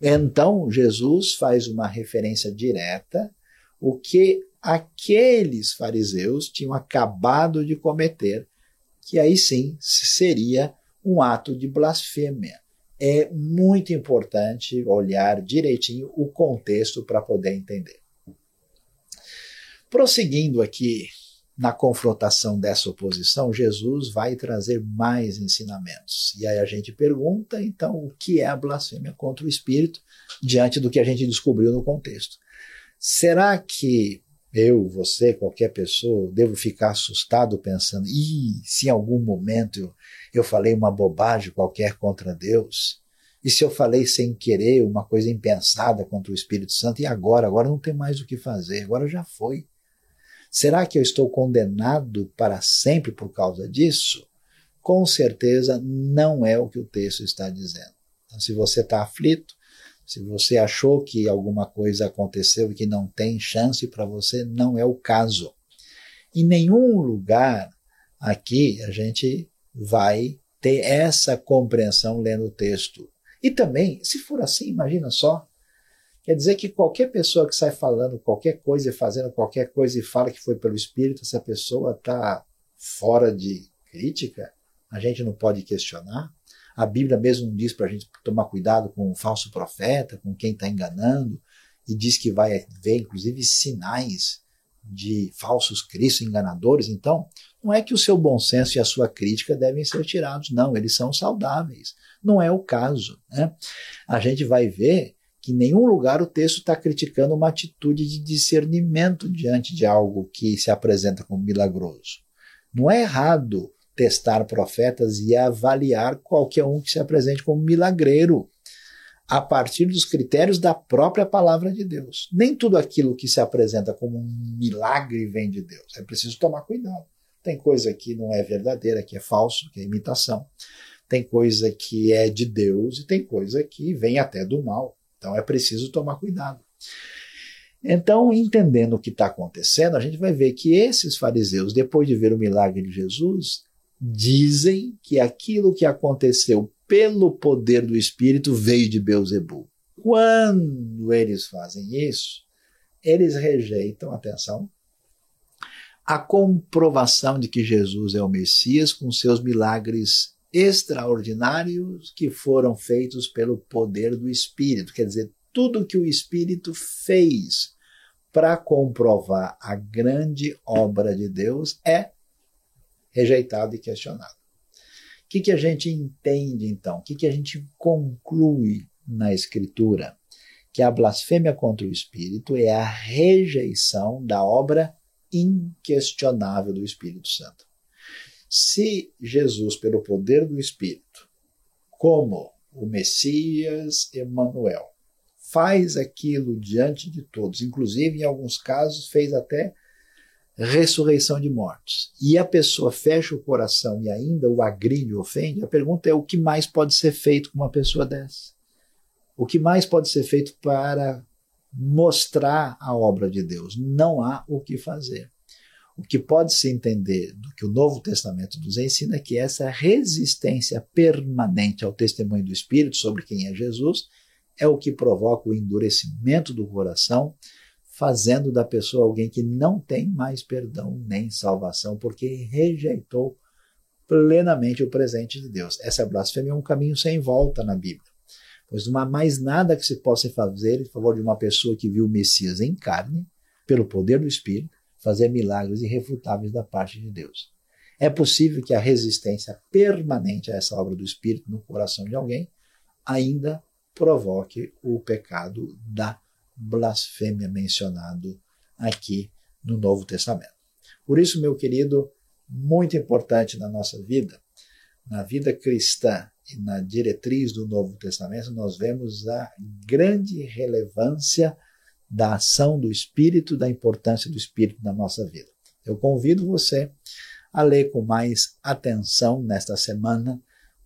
Então, Jesus faz uma referência direta o que aqueles fariseus tinham acabado de cometer, que aí sim seria um ato de blasfêmia é muito importante olhar direitinho o contexto para poder entender. Prosseguindo aqui na confrontação dessa oposição, Jesus vai trazer mais ensinamentos. E aí a gente pergunta, então, o que é a blasfêmia contra o Espírito diante do que a gente descobriu no contexto? Será que eu, você, qualquer pessoa, devo ficar assustado pensando, e se em algum momento eu, eu falei uma bobagem qualquer contra Deus, E se eu falei sem querer uma coisa impensada contra o Espírito Santo, e agora? Agora não tem mais o que fazer, agora já foi. Será que eu estou condenado para sempre por causa disso? Com certeza não é o que o texto está dizendo. Então, se você está aflito, se você achou que alguma coisa aconteceu e que não tem chance para você, não é o caso. Em nenhum lugar aqui a gente vai ter essa compreensão lendo o texto. E também, se for assim, imagina só, quer dizer que qualquer pessoa que sai falando qualquer coisa e fazendo qualquer coisa e fala que foi pelo Espírito, essa pessoa está fora de crítica, a gente não pode questionar. A Bíblia mesmo diz para a gente tomar cuidado com o falso profeta, com quem está enganando, e diz que vai haver, inclusive, sinais de falsos cristos enganadores. Então, não é que o seu bom senso e a sua crítica devem ser tirados, não, eles são saudáveis. Não é o caso. Né? A gente vai ver que em nenhum lugar o texto está criticando uma atitude de discernimento diante de algo que se apresenta como milagroso. Não é errado testar profetas e avaliar qualquer um que se apresente como milagreiro a partir dos critérios da própria palavra de Deus. Nem tudo aquilo que se apresenta como um milagre vem de Deus. É preciso tomar cuidado. Tem coisa que não é verdadeira, que é falso, que é imitação. Tem coisa que é de Deus e tem coisa que vem até do mal. Então é preciso tomar cuidado. Então, entendendo o que está acontecendo, a gente vai ver que esses fariseus, depois de ver o milagre de Jesus, dizem que aquilo que aconteceu pelo poder do Espírito veio de Beuzebu. Quando eles fazem isso, eles rejeitam, atenção, a comprovação de que Jesus é o Messias com seus milagres extraordinários que foram feitos pelo poder do Espírito. Quer dizer, tudo que o Espírito fez para comprovar a grande obra de Deus é rejeitado e questionado. O que, que a gente entende então? O que, que a gente conclui na Escritura? Que a blasfêmia contra o Espírito é a rejeição da obra inquestionável do Espírito Santo. Se Jesus, pelo poder do Espírito, como o Messias Emanuel, faz aquilo diante de todos, inclusive em alguns casos fez até ressurreição de mortos, e a pessoa fecha o coração e ainda o agride, ofende, a pergunta é o que mais pode ser feito com uma pessoa dessa? O que mais pode ser feito para mostrar a obra de Deus? Não há o que fazer. O que pode se entender do que o Novo Testamento nos ensina é que essa resistência permanente ao testemunho do Espírito sobre quem é Jesus é o que provoca o endurecimento do coração, fazendo da pessoa alguém que não tem mais perdão nem salvação, porque rejeitou plenamente o presente de Deus. Essa blasfêmia é um caminho sem volta na Bíblia, pois não há mais nada que se possa fazer em favor de uma pessoa que viu o Messias em carne, pelo poder do Espírito, fazer milagres irrefutáveis da parte de Deus. É possível que a resistência permanente a essa obra do Espírito no coração de alguém ainda provoque o pecado da blasfêmia mencionado aqui no Novo Testamento. Por isso, meu querido, muito importante na nossa vida, na vida cristã na diretriz do Novo Testamento, nós vemos a grande relevância da ação do Espírito, da importância do Espírito na nossa vida. Eu convido você a ler com mais atenção nesta semana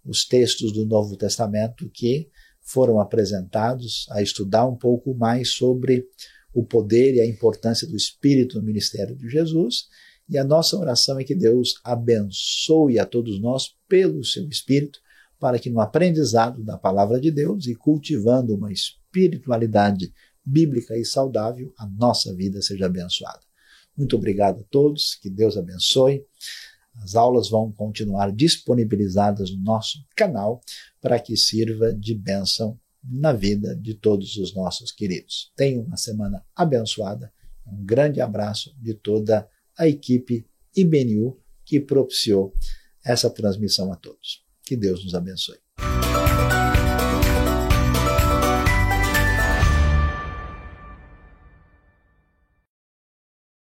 os textos do Novo Testamento que foram apresentados, a estudar um pouco mais sobre o poder e a importância do Espírito no ministério de Jesus. E a nossa oração é que Deus abençoe a todos nós pelo seu Espírito, para que no aprendizado da palavra de Deus e cultivando uma espiritualidade bíblica e saudável, a nossa vida seja abençoada. Muito obrigado a todos, que Deus abençoe. As aulas vão continuar disponibilizadas no nosso canal para que sirva de bênção na vida de todos os nossos queridos. Tenham uma semana abençoada. Um grande abraço de toda a equipe IBNU que propiciou essa transmissão a todos. Que Deus nos abençoe.